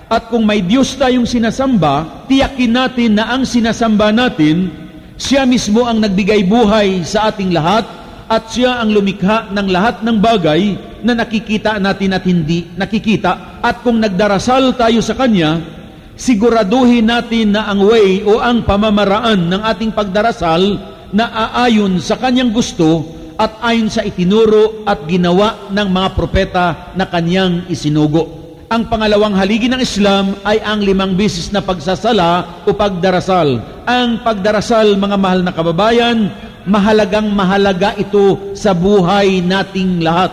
At kung may Diyos tayong sinasamba, tiyakin natin na ang sinasamba natin, siya mismo ang nagbigay buhay sa ating lahat at siya ang lumikha ng lahat ng bagay na nakikita natin at hindi nakikita. At kung nagdarasal tayo sa Kanya, siguraduhin natin na ang way o ang pamamaraan ng ating pagdarasal na aayon sa Kanyang gusto at ayon sa itinuro at ginawa ng mga propeta na Kanyang isinugo. Ang pangalawang haligi ng Islam ay ang limang bisis na pagsasala o pagdarasal. Ang pagdarasal, mga mahal na kababayan, mahalagang mahalaga ito sa buhay nating lahat.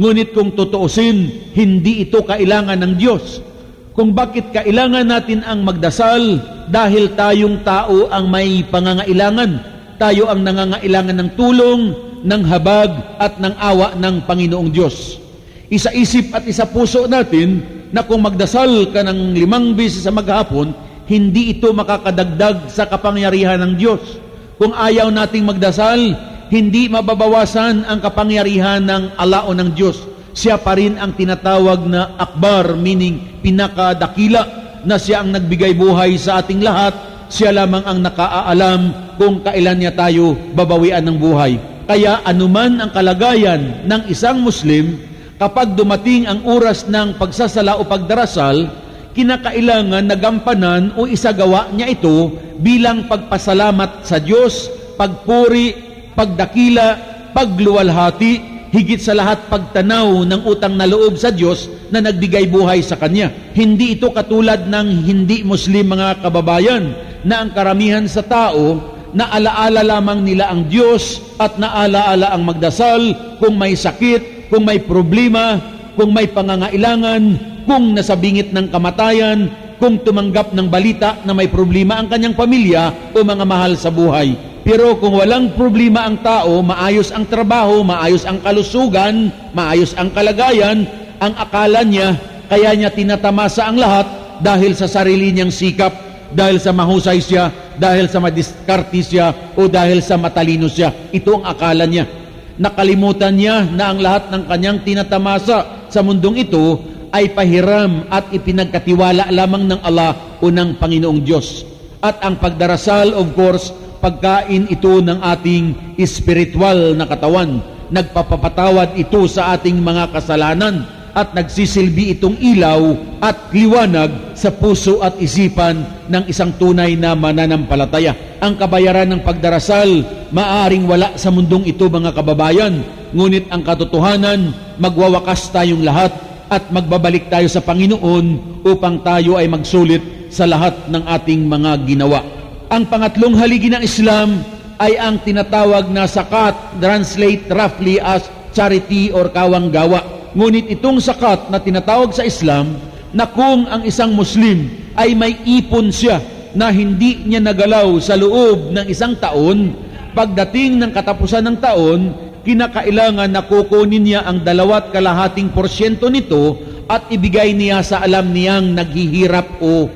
Ngunit kung totoosin, hindi ito kailangan ng Diyos. Kung bakit kailangan natin ang magdasal dahil tayong tao ang may pangangailangan. Tayo ang nangangailangan ng tulong, ng habag at ng awa ng Panginoong Diyos. Isa-isip at isa puso natin na kung magdasal ka ng limang beses sa maghapon, hindi ito makakadagdag sa kapangyarihan ng Diyos kung ayaw nating magdasal, hindi mababawasan ang kapangyarihan ng Allah o ng Diyos. Siya pa rin ang tinatawag na akbar, meaning pinakadakila, na siya ang nagbigay buhay sa ating lahat. Siya lamang ang nakaaalam kung kailan niya tayo babawian ng buhay. Kaya anuman ang kalagayan ng isang Muslim, kapag dumating ang oras ng pagsasala o pagdarasal, kinakailangan na gampanan o isagawa niya ito bilang pagpasalamat sa Diyos, pagpuri, pagdakila, pagluwalhati, higit sa lahat pagtanaw ng utang na loob sa Diyos na nagbigay buhay sa Kanya. Hindi ito katulad ng hindi Muslim mga kababayan na ang karamihan sa tao na alaala lamang nila ang Diyos at naalaala ang magdasal kung may sakit, kung may problema, kung may pangangailangan, kung nasabingit ng kamatayan, kung tumanggap ng balita na may problema ang kanyang pamilya o mga mahal sa buhay. Pero kung walang problema ang tao, maayos ang trabaho, maayos ang kalusugan, maayos ang kalagayan, ang akala niya, kaya niya tinatamasa ang lahat dahil sa sarili niyang sikap, dahil sa mahusay siya, dahil sa madiskarte siya, o dahil sa matalino siya. Ito ang akala niya. Nakalimutan niya na ang lahat ng kanyang tinatamasa sa mundong ito ay pahiram at ipinagkatiwala lamang ng Allah o ng Panginoong Diyos. At ang pagdarasal, of course, pagkain ito ng ating spiritual na katawan. Nagpapapatawad ito sa ating mga kasalanan at nagsisilbi itong ilaw at liwanag sa puso at isipan ng isang tunay na mananampalataya. Ang kabayaran ng pagdarasal, maaring wala sa mundong ito mga kababayan, ngunit ang katotohanan, magwawakas tayong lahat at magbabalik tayo sa Panginoon upang tayo ay magsulit sa lahat ng ating mga ginawa. Ang pangatlong haligi ng Islam ay ang tinatawag na sakat, translate roughly as charity or kawang-gawa. Ngunit itong sakat na tinatawag sa Islam na kung ang isang Muslim ay may ipon siya na hindi niya nagalaw sa loob ng isang taon, pagdating ng katapusan ng taon, kinakailangan na kukunin niya ang dalawat kalahating porsyento nito at ibigay niya sa alam niyang naghihirap o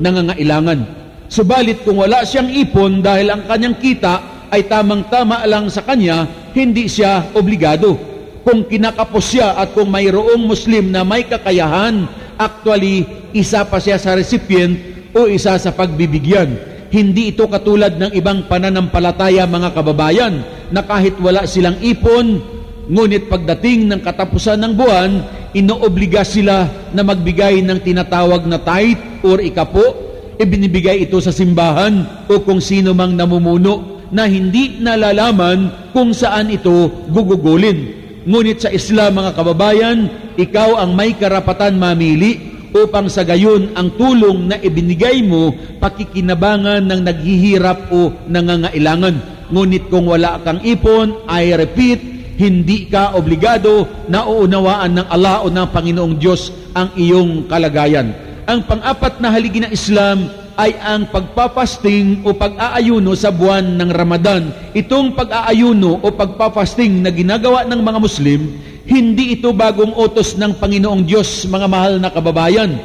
nangangailangan. Subalit kung wala siyang ipon dahil ang kanyang kita ay tamang-tama lang sa kanya, hindi siya obligado. Kung kinakapos siya at kung mayroong Muslim na may kakayahan, actually, isa pa siya sa recipient o isa sa pagbibigyan. Hindi ito katulad ng ibang pananampalataya mga kababayan na kahit wala silang ipon, ngunit pagdating ng katapusan ng buwan, inoobliga sila na magbigay ng tinatawag na tithe or ikapo ibinibigay ito sa simbahan o kung sino mang namumuno na hindi nalalaman kung saan ito gugugulin. Ngunit sa Islam mga kababayan, ikaw ang may karapatan mamili upang sa gayon ang tulong na ibinigay mo pakikinabangan ng naghihirap o nangangailangan. Ngunit kung wala kang ipon, I repeat, hindi ka obligado na uunawaan ng Allah o ng Panginoong Diyos ang iyong kalagayan. Ang pang-apat na haligi ng Islam ay ang pagpapasting o pag-aayuno sa buwan ng Ramadan. Itong pag-aayuno o pagpapasting na ginagawa ng mga Muslim, hindi ito bagong utos ng Panginoong Diyos, mga mahal na kababayan.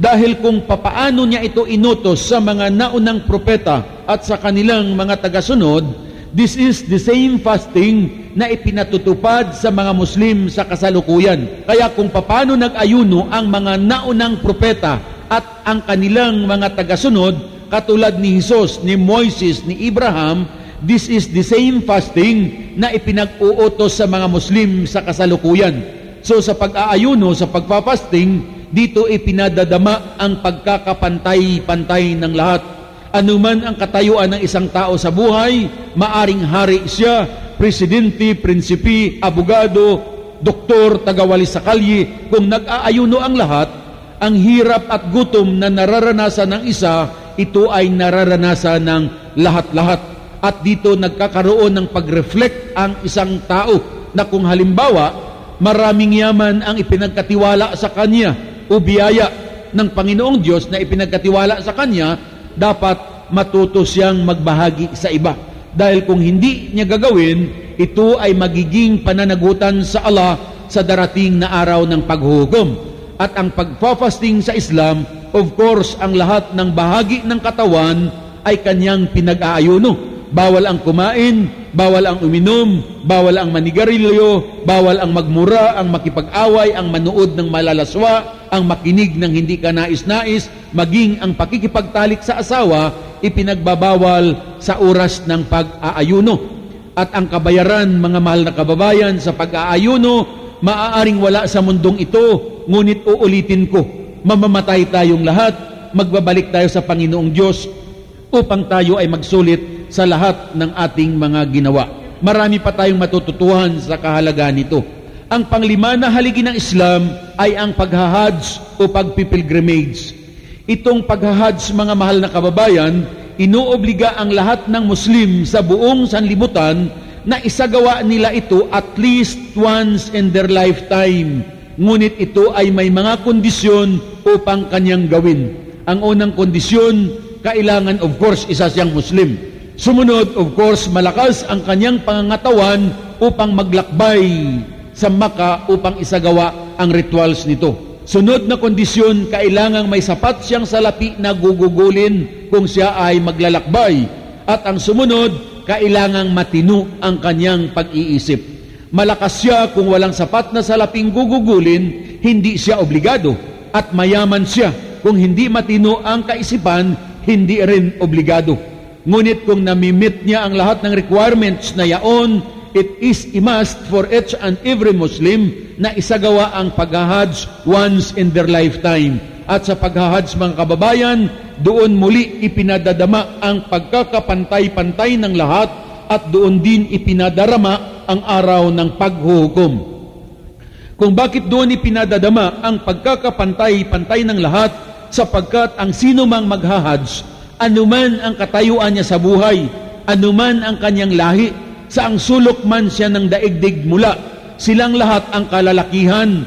Dahil kung papaano niya ito inutos sa mga naunang propeta at sa kanilang mga tagasunod, this is the same fasting na ipinatutupad sa mga Muslim sa kasalukuyan. Kaya kung paano nag-ayuno ang mga naunang propeta at ang kanilang mga tagasunod, katulad ni Jesus, ni Moises, ni Abraham, this is the same fasting na ipinag-uutos sa mga Muslim sa kasalukuyan. So sa pag-aayuno, sa pagpapasting, dito ipinadadama ang pagkakapantay-pantay ng lahat. Anuman ang katayuan ng isang tao sa buhay, maaring hari siya, presidente, prinsipi, abogado, doktor, tagawali sa kalye, kung nag-aayuno ang lahat, ang hirap at gutom na nararanasan ng isa, ito ay nararanasan ng lahat-lahat. At dito nagkakaroon ng pag-reflect ang isang tao na kung halimbawa, maraming yaman ang ipinagkatiwala sa kanya o biyaya ng Panginoong Diyos na ipinagkatiwala sa kanya, dapat matuto siyang magbahagi sa iba dahil kung hindi niya gagawin, ito ay magiging pananagutan sa Allah sa darating na araw ng paghuhukom. At ang pagfafasting sa Islam, of course, ang lahat ng bahagi ng katawan ay kanyang pinag-aayuno. Bawal ang kumain, bawal ang uminom, bawal ang manigarilyo, bawal ang magmura, ang makipag-away, ang manood ng malalaswa, ang makinig ng hindi ka nais-nais, maging ang pakikipagtalik sa asawa, ipinagbabawal sa oras ng pag-aayuno. At ang kabayaran, mga mahal na kababayan, sa pag-aayuno, maaaring wala sa mundong ito, ngunit uulitin ko, mamamatay tayong lahat, magbabalik tayo sa Panginoong Diyos upang tayo ay magsulit sa lahat ng ating mga ginawa. Marami pa tayong matututuhan sa kahalagaan nito. Ang panglima na haligi ng Islam ay ang paghahadj o pagpipilgrimage. Itong paghahadj, mga mahal na kababayan, inuobliga ang lahat ng Muslim sa buong sanlibutan na isagawa nila ito at least once in their lifetime. Ngunit ito ay may mga kondisyon upang kanyang gawin. Ang unang kondisyon, kailangan of course isa siyang Muslim. Sumunod, of course, malakas ang kanyang pangangatawan upang maglakbay sa Maka upang isagawa ang rituals nito. Sunod na kondisyon, kailangang may sapat siyang salapi na gugugulin kung siya ay maglalakbay. At ang sumunod, kailangang matino ang kanyang pag-iisip. Malakas siya kung walang sapat na salaping gugugulin, hindi siya obligado. At mayaman siya kung hindi matino ang kaisipan, hindi rin obligado. Ngunit kung namimit niya ang lahat ng requirements na yaon, it is a must for each and every Muslim na isagawa ang paghahadj once in their lifetime. At sa paghahadj mga kababayan, doon muli ipinadadama ang pagkakapantay-pantay ng lahat at doon din ipinadarama ang araw ng paghuhukom. Kung bakit doon ipinadadama ang pagkakapantay-pantay ng lahat sapagkat ang sino mang maghahadj, anuman ang katayuan niya sa buhay, anuman ang kanyang lahi, saang sulok man siya ng daigdig mula, silang lahat ang kalalakihan,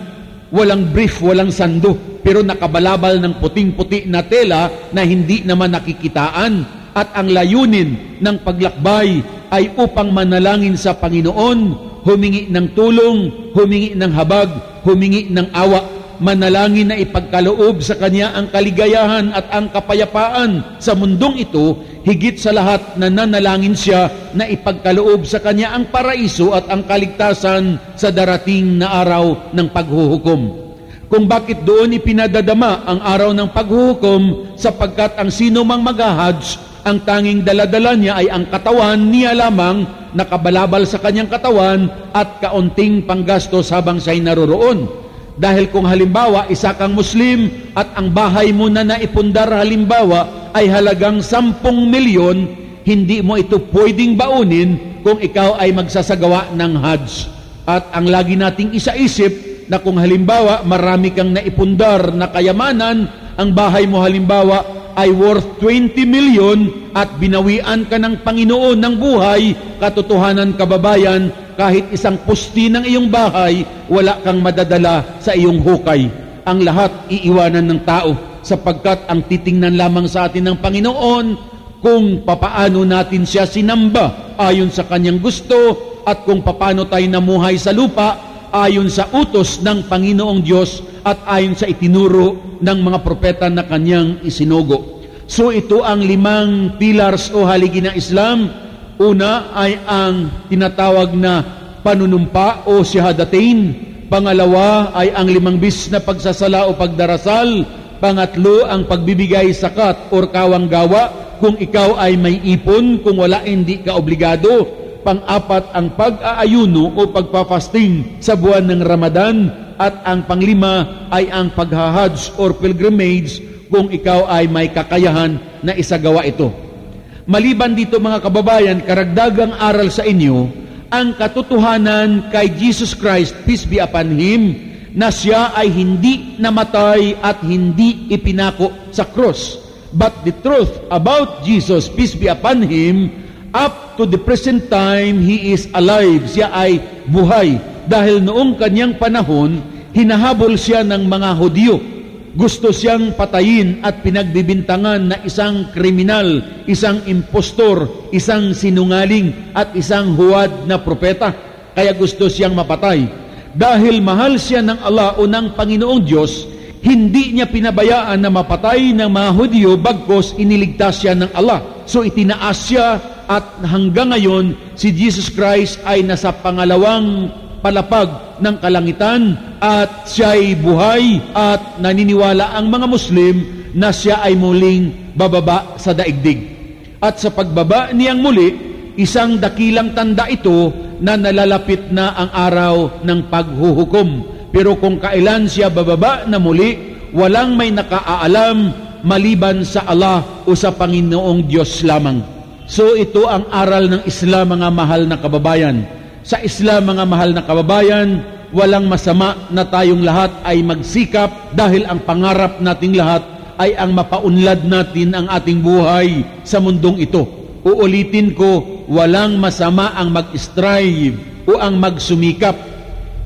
walang brief, walang sando, pero nakabalabal ng puting-puti na tela na hindi naman nakikitaan. At ang layunin ng paglakbay ay upang manalangin sa Panginoon, humingi ng tulong, humingi ng habag, humingi ng awa, manalangin na ipagkaloob sa Kanya ang kaligayahan at ang kapayapaan sa mundong ito, higit sa lahat na nanalangin siya na ipagkaloob sa Kanya ang paraiso at ang kaligtasan sa darating na araw ng paghuhukom kung bakit doon ipinadadama ang araw ng paghuhukom sapagkat ang sino mang maghahadj ang tanging daladala niya ay ang katawan niya lamang nakabalabal sa kanyang katawan at kaunting panggastos habang siya'y naroroon. Dahil kung halimbawa isa kang Muslim at ang bahay mo na naipundar halimbawa ay halagang 10 milyon, hindi mo ito pwedeng baunin kung ikaw ay magsasagawa ng Hajj. At ang lagi nating isaisip na kung halimbawa marami kang naipundar na kayamanan, ang bahay mo halimbawa ay worth 20 million at binawian ka ng Panginoon ng buhay, katotohanan kababayan, kahit isang pusti ng iyong bahay, wala kang madadala sa iyong hukay. Ang lahat iiwanan ng tao sapagkat ang titingnan lamang sa atin ng Panginoon kung papaano natin siya sinamba ayon sa kanyang gusto at kung papaano tayo namuhay sa lupa ayon sa utos ng Panginoong Diyos at ayon sa itinuro ng mga propeta na kanyang isinugo. So ito ang limang pillars o haligi ng Islam. Una ay ang tinatawag na panunumpa o shahadatain. Pangalawa ay ang limang bis na pagsasala o pagdarasal. Pangatlo ang pagbibigay sakat o kawanggawa kung ikaw ay may ipon, kung wala hindi ka obligado. Pang-apat ang pag-aayuno o pagpapasting sa buwan ng Ramadan at ang panglima ay ang paghahadj or pilgrimage kung ikaw ay may kakayahan na isagawa ito. Maliban dito mga kababayan, karagdagang aral sa inyo, ang katotohanan kay Jesus Christ, peace be upon Him, na siya ay hindi namatay at hindi ipinako sa cross. But the truth about Jesus, peace be upon Him, up to the present time, He is alive. Siya ay buhay dahil noong kanyang panahon, hinahabol siya ng mga Hudyo. Gusto siyang patayin at pinagbibintangan na isang kriminal, isang impostor, isang sinungaling at isang huwad na propeta. Kaya gusto siyang mapatay. Dahil mahal siya ng Allah o ng Panginoong Diyos, hindi niya pinabayaan na mapatay ng mga Hudyo bagkos iniligtas siya ng Allah. So itinaas siya at hanggang ngayon si Jesus Christ ay nasa pangalawang palapag ng kalangitan at siya'y buhay at naniniwala ang mga Muslim na siya ay muling bababa sa daigdig. At sa pagbaba niyang muli, isang dakilang tanda ito na nalalapit na ang araw ng paghuhukom. Pero kung kailan siya bababa na muli, walang may nakaaalam maliban sa Allah o sa Panginoong Diyos lamang. So ito ang aral ng Islam mga mahal na kababayan sa Islam mga mahal na kababayan, walang masama na tayong lahat ay magsikap dahil ang pangarap nating lahat ay ang mapaunlad natin ang ating buhay sa mundong ito. Uulitin ko, walang masama ang mag-strive o ang magsumikap.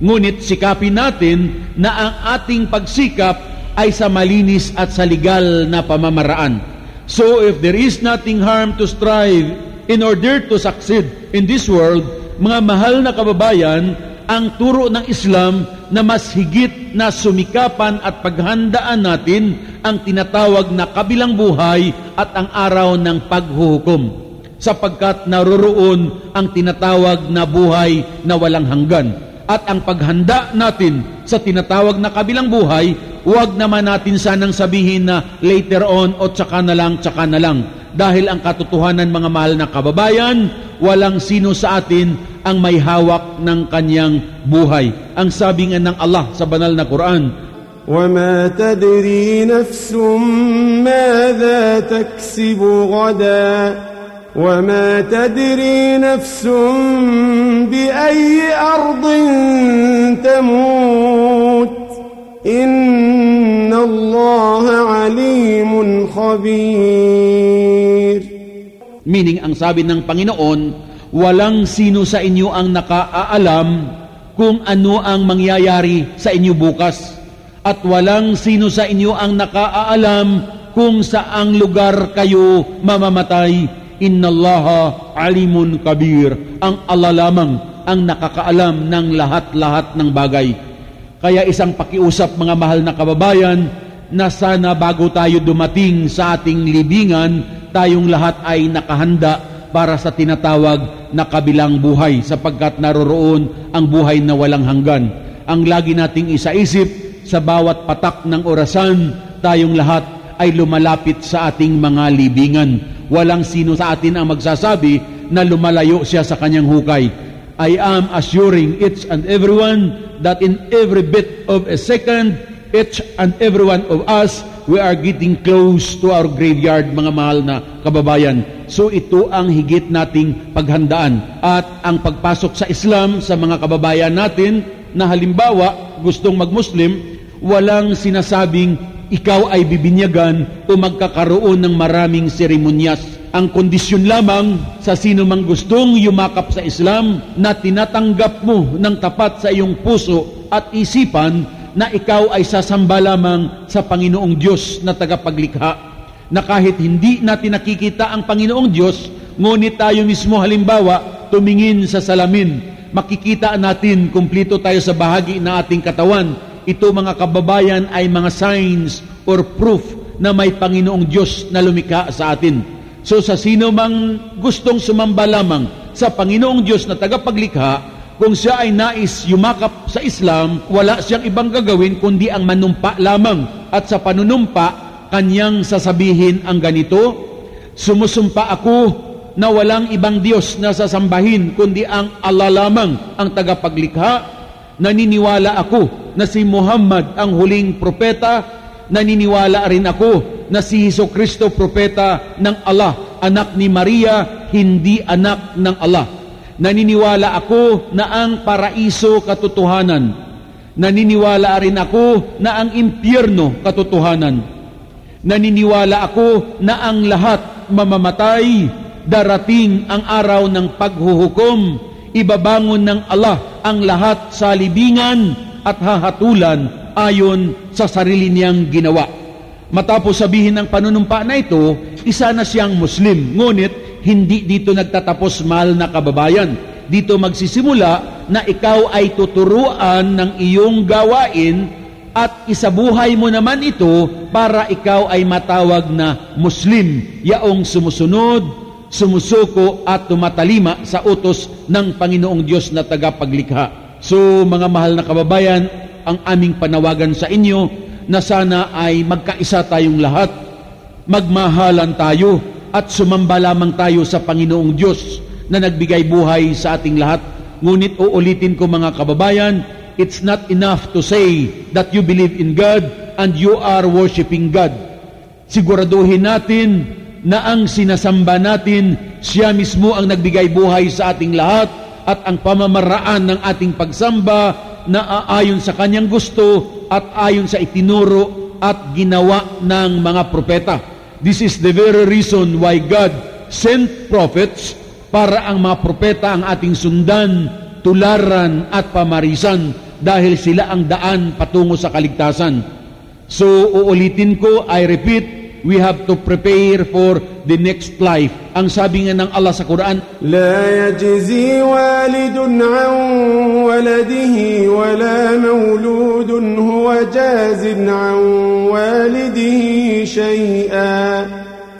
Ngunit sikapin natin na ang ating pagsikap ay sa malinis at sa legal na pamamaraan. So if there is nothing harm to strive in order to succeed in this world, mga mahal na kababayan, ang turo ng Islam na mas higit na sumikapan at paghandaan natin ang tinatawag na kabilang buhay at ang araw ng paghuhukom sapagkat naroroon ang tinatawag na buhay na walang hanggan. At ang paghanda natin sa tinatawag na kabilang buhay, huwag naman natin sanang sabihin na later on o tsaka na lang, tsaka na lang. Dahil ang katotohanan mga mahal na kababayan, walang sino sa atin ang may hawak ng kanyang buhay. Ang sabi nga ng Allah sa banal na Quran, وما تدري نفس ماذا تكسب غدا وما تدري نفس بأي أرض تموت إن الله عليم خبير Meaning, ang sabi ng Panginoon, walang sino sa inyo ang nakaalam kung ano ang mangyayari sa inyo bukas. At walang sino sa inyo ang nakaalam kung saang lugar kayo mamamatay. Innallaha alimun kabir. Ang Allah lamang ang nakakaalam ng lahat-lahat ng bagay. Kaya isang pakiusap mga mahal na kababayan na sana bago tayo dumating sa ating libingan, tayong lahat ay nakahanda para sa tinatawag na kabilang buhay sapagkat naroroon ang buhay na walang hanggan. Ang lagi nating isaisip sa bawat patak ng orasan, tayong lahat ay lumalapit sa ating mga libingan. Walang sino sa atin ang magsasabi na lumalayo siya sa kanyang hukay. I am assuring each and everyone that in every bit of a second, each and every one of us, we are getting close to our graveyard, mga mahal na kababayan. So ito ang higit nating paghandaan. At ang pagpasok sa Islam sa mga kababayan natin, na halimbawa, gustong mag-Muslim, walang sinasabing ikaw ay bibinyagan o magkakaroon ng maraming seremonyas. Ang kondisyon lamang sa sino mang gustong yumakap sa Islam na tinatanggap mo ng tapat sa iyong puso at isipan na ikaw ay sasamba lamang sa Panginoong Diyos na tagapaglikha. Na kahit hindi natin nakikita ang Panginoong Diyos, ngunit tayo mismo halimbawa tumingin sa salamin, makikita natin kumplito tayo sa bahagi ng ating katawan. Ito mga kababayan ay mga signs or proof na may Panginoong Diyos na lumikha sa atin. So sa sino mang gustong sumamba lamang sa Panginoong Diyos na tagapaglikha, kung siya ay nais yumakap sa Islam, wala siyang ibang gagawin kundi ang manumpa lamang. At sa panunumpa, kanyang sasabihin ang ganito, Sumusumpa ako na walang ibang Diyos na sasambahin kundi ang Allah lamang ang tagapaglikha. Naniniwala ako na si Muhammad ang huling propeta. Naniniwala rin ako na si Heso Kristo propeta ng Allah, anak ni Maria, hindi anak ng Allah. Naniniwala ako na ang paraiso katotohanan. Naniniwala rin ako na ang impyerno katotohanan. Naniniwala ako na ang lahat mamamatay, darating ang araw ng paghuhukom, ibabangon ng Allah ang lahat sa libingan at hahatulan ayon sa sarili niyang ginawa. Matapos sabihin ng panunumpa na ito, isa na siyang Muslim. Ngunit hindi dito nagtatapos mahal na kababayan. Dito magsisimula na ikaw ay tuturuan ng iyong gawain at isabuhay mo naman ito para ikaw ay matawag na Muslim, yaong sumusunod, sumusuko at tumatalima sa utos ng Panginoong Diyos na tagapaglikha. So mga mahal na kababayan, ang aming panawagan sa inyo na sana ay magkaisa tayong lahat, magmahalan tayo, at sumamba lamang tayo sa Panginoong Diyos na nagbigay buhay sa ating lahat. Ngunit uulitin ko mga kababayan, it's not enough to say that you believe in God and you are worshiping God. Siguraduhin natin na ang sinasamba natin, siya mismo ang nagbigay buhay sa ating lahat at ang pamamaraan ng ating pagsamba na aayon sa kanyang gusto at ayon sa itinuro at ginawa ng mga propeta. This is the very reason why God sent prophets para ang mga propeta ang ating sundan, tularan at pamarisan dahil sila ang daan patungo sa kaligtasan. So uulitin ko, I repeat, we have to prepare for the next life. Ang sabi nga ng Allah sa Quran, لا يجزي والد عن ولده ولا مولود هو جاز عن والده شيئا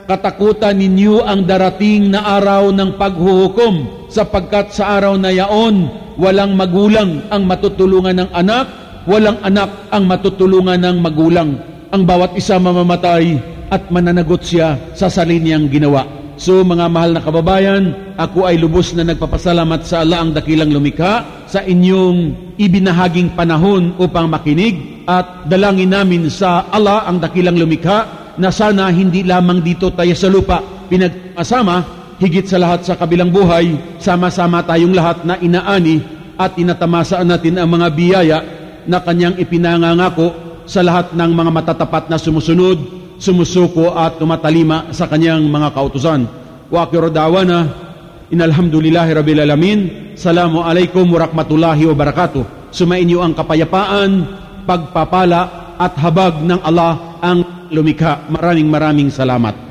Katakutan ninyo ang darating na araw ng paghuhukom sapagkat sa araw na yaon walang magulang ang matutulungan ng anak, walang anak ang matutulungan ng magulang. Ang bawat isa mamamatay at mananagot siya sa sarili ginawa. So mga mahal na kababayan, ako ay lubos na nagpapasalamat sa Allah ang dakilang lumikha sa inyong ibinahaging panahon upang makinig at dalangin namin sa Allah ang dakilang lumikha na sana hindi lamang dito tayo sa lupa pinagmasama, higit sa lahat sa kabilang buhay, sama-sama tayong lahat na inaani at tinatamasaan natin ang mga biyaya na kanyang ipinangangako sa lahat ng mga matatapat na sumusunod, sumusuko at tumatalima sa kanyang mga kautusan. Wa akhiru da'wana inalhamdulillahi rabbil alamin. Salamu alaikum warahmatullahi wabarakatuh. Sumainyo ang kapayapaan, pagpapala at habag ng Allah ang lumikha. Maraming maraming salamat.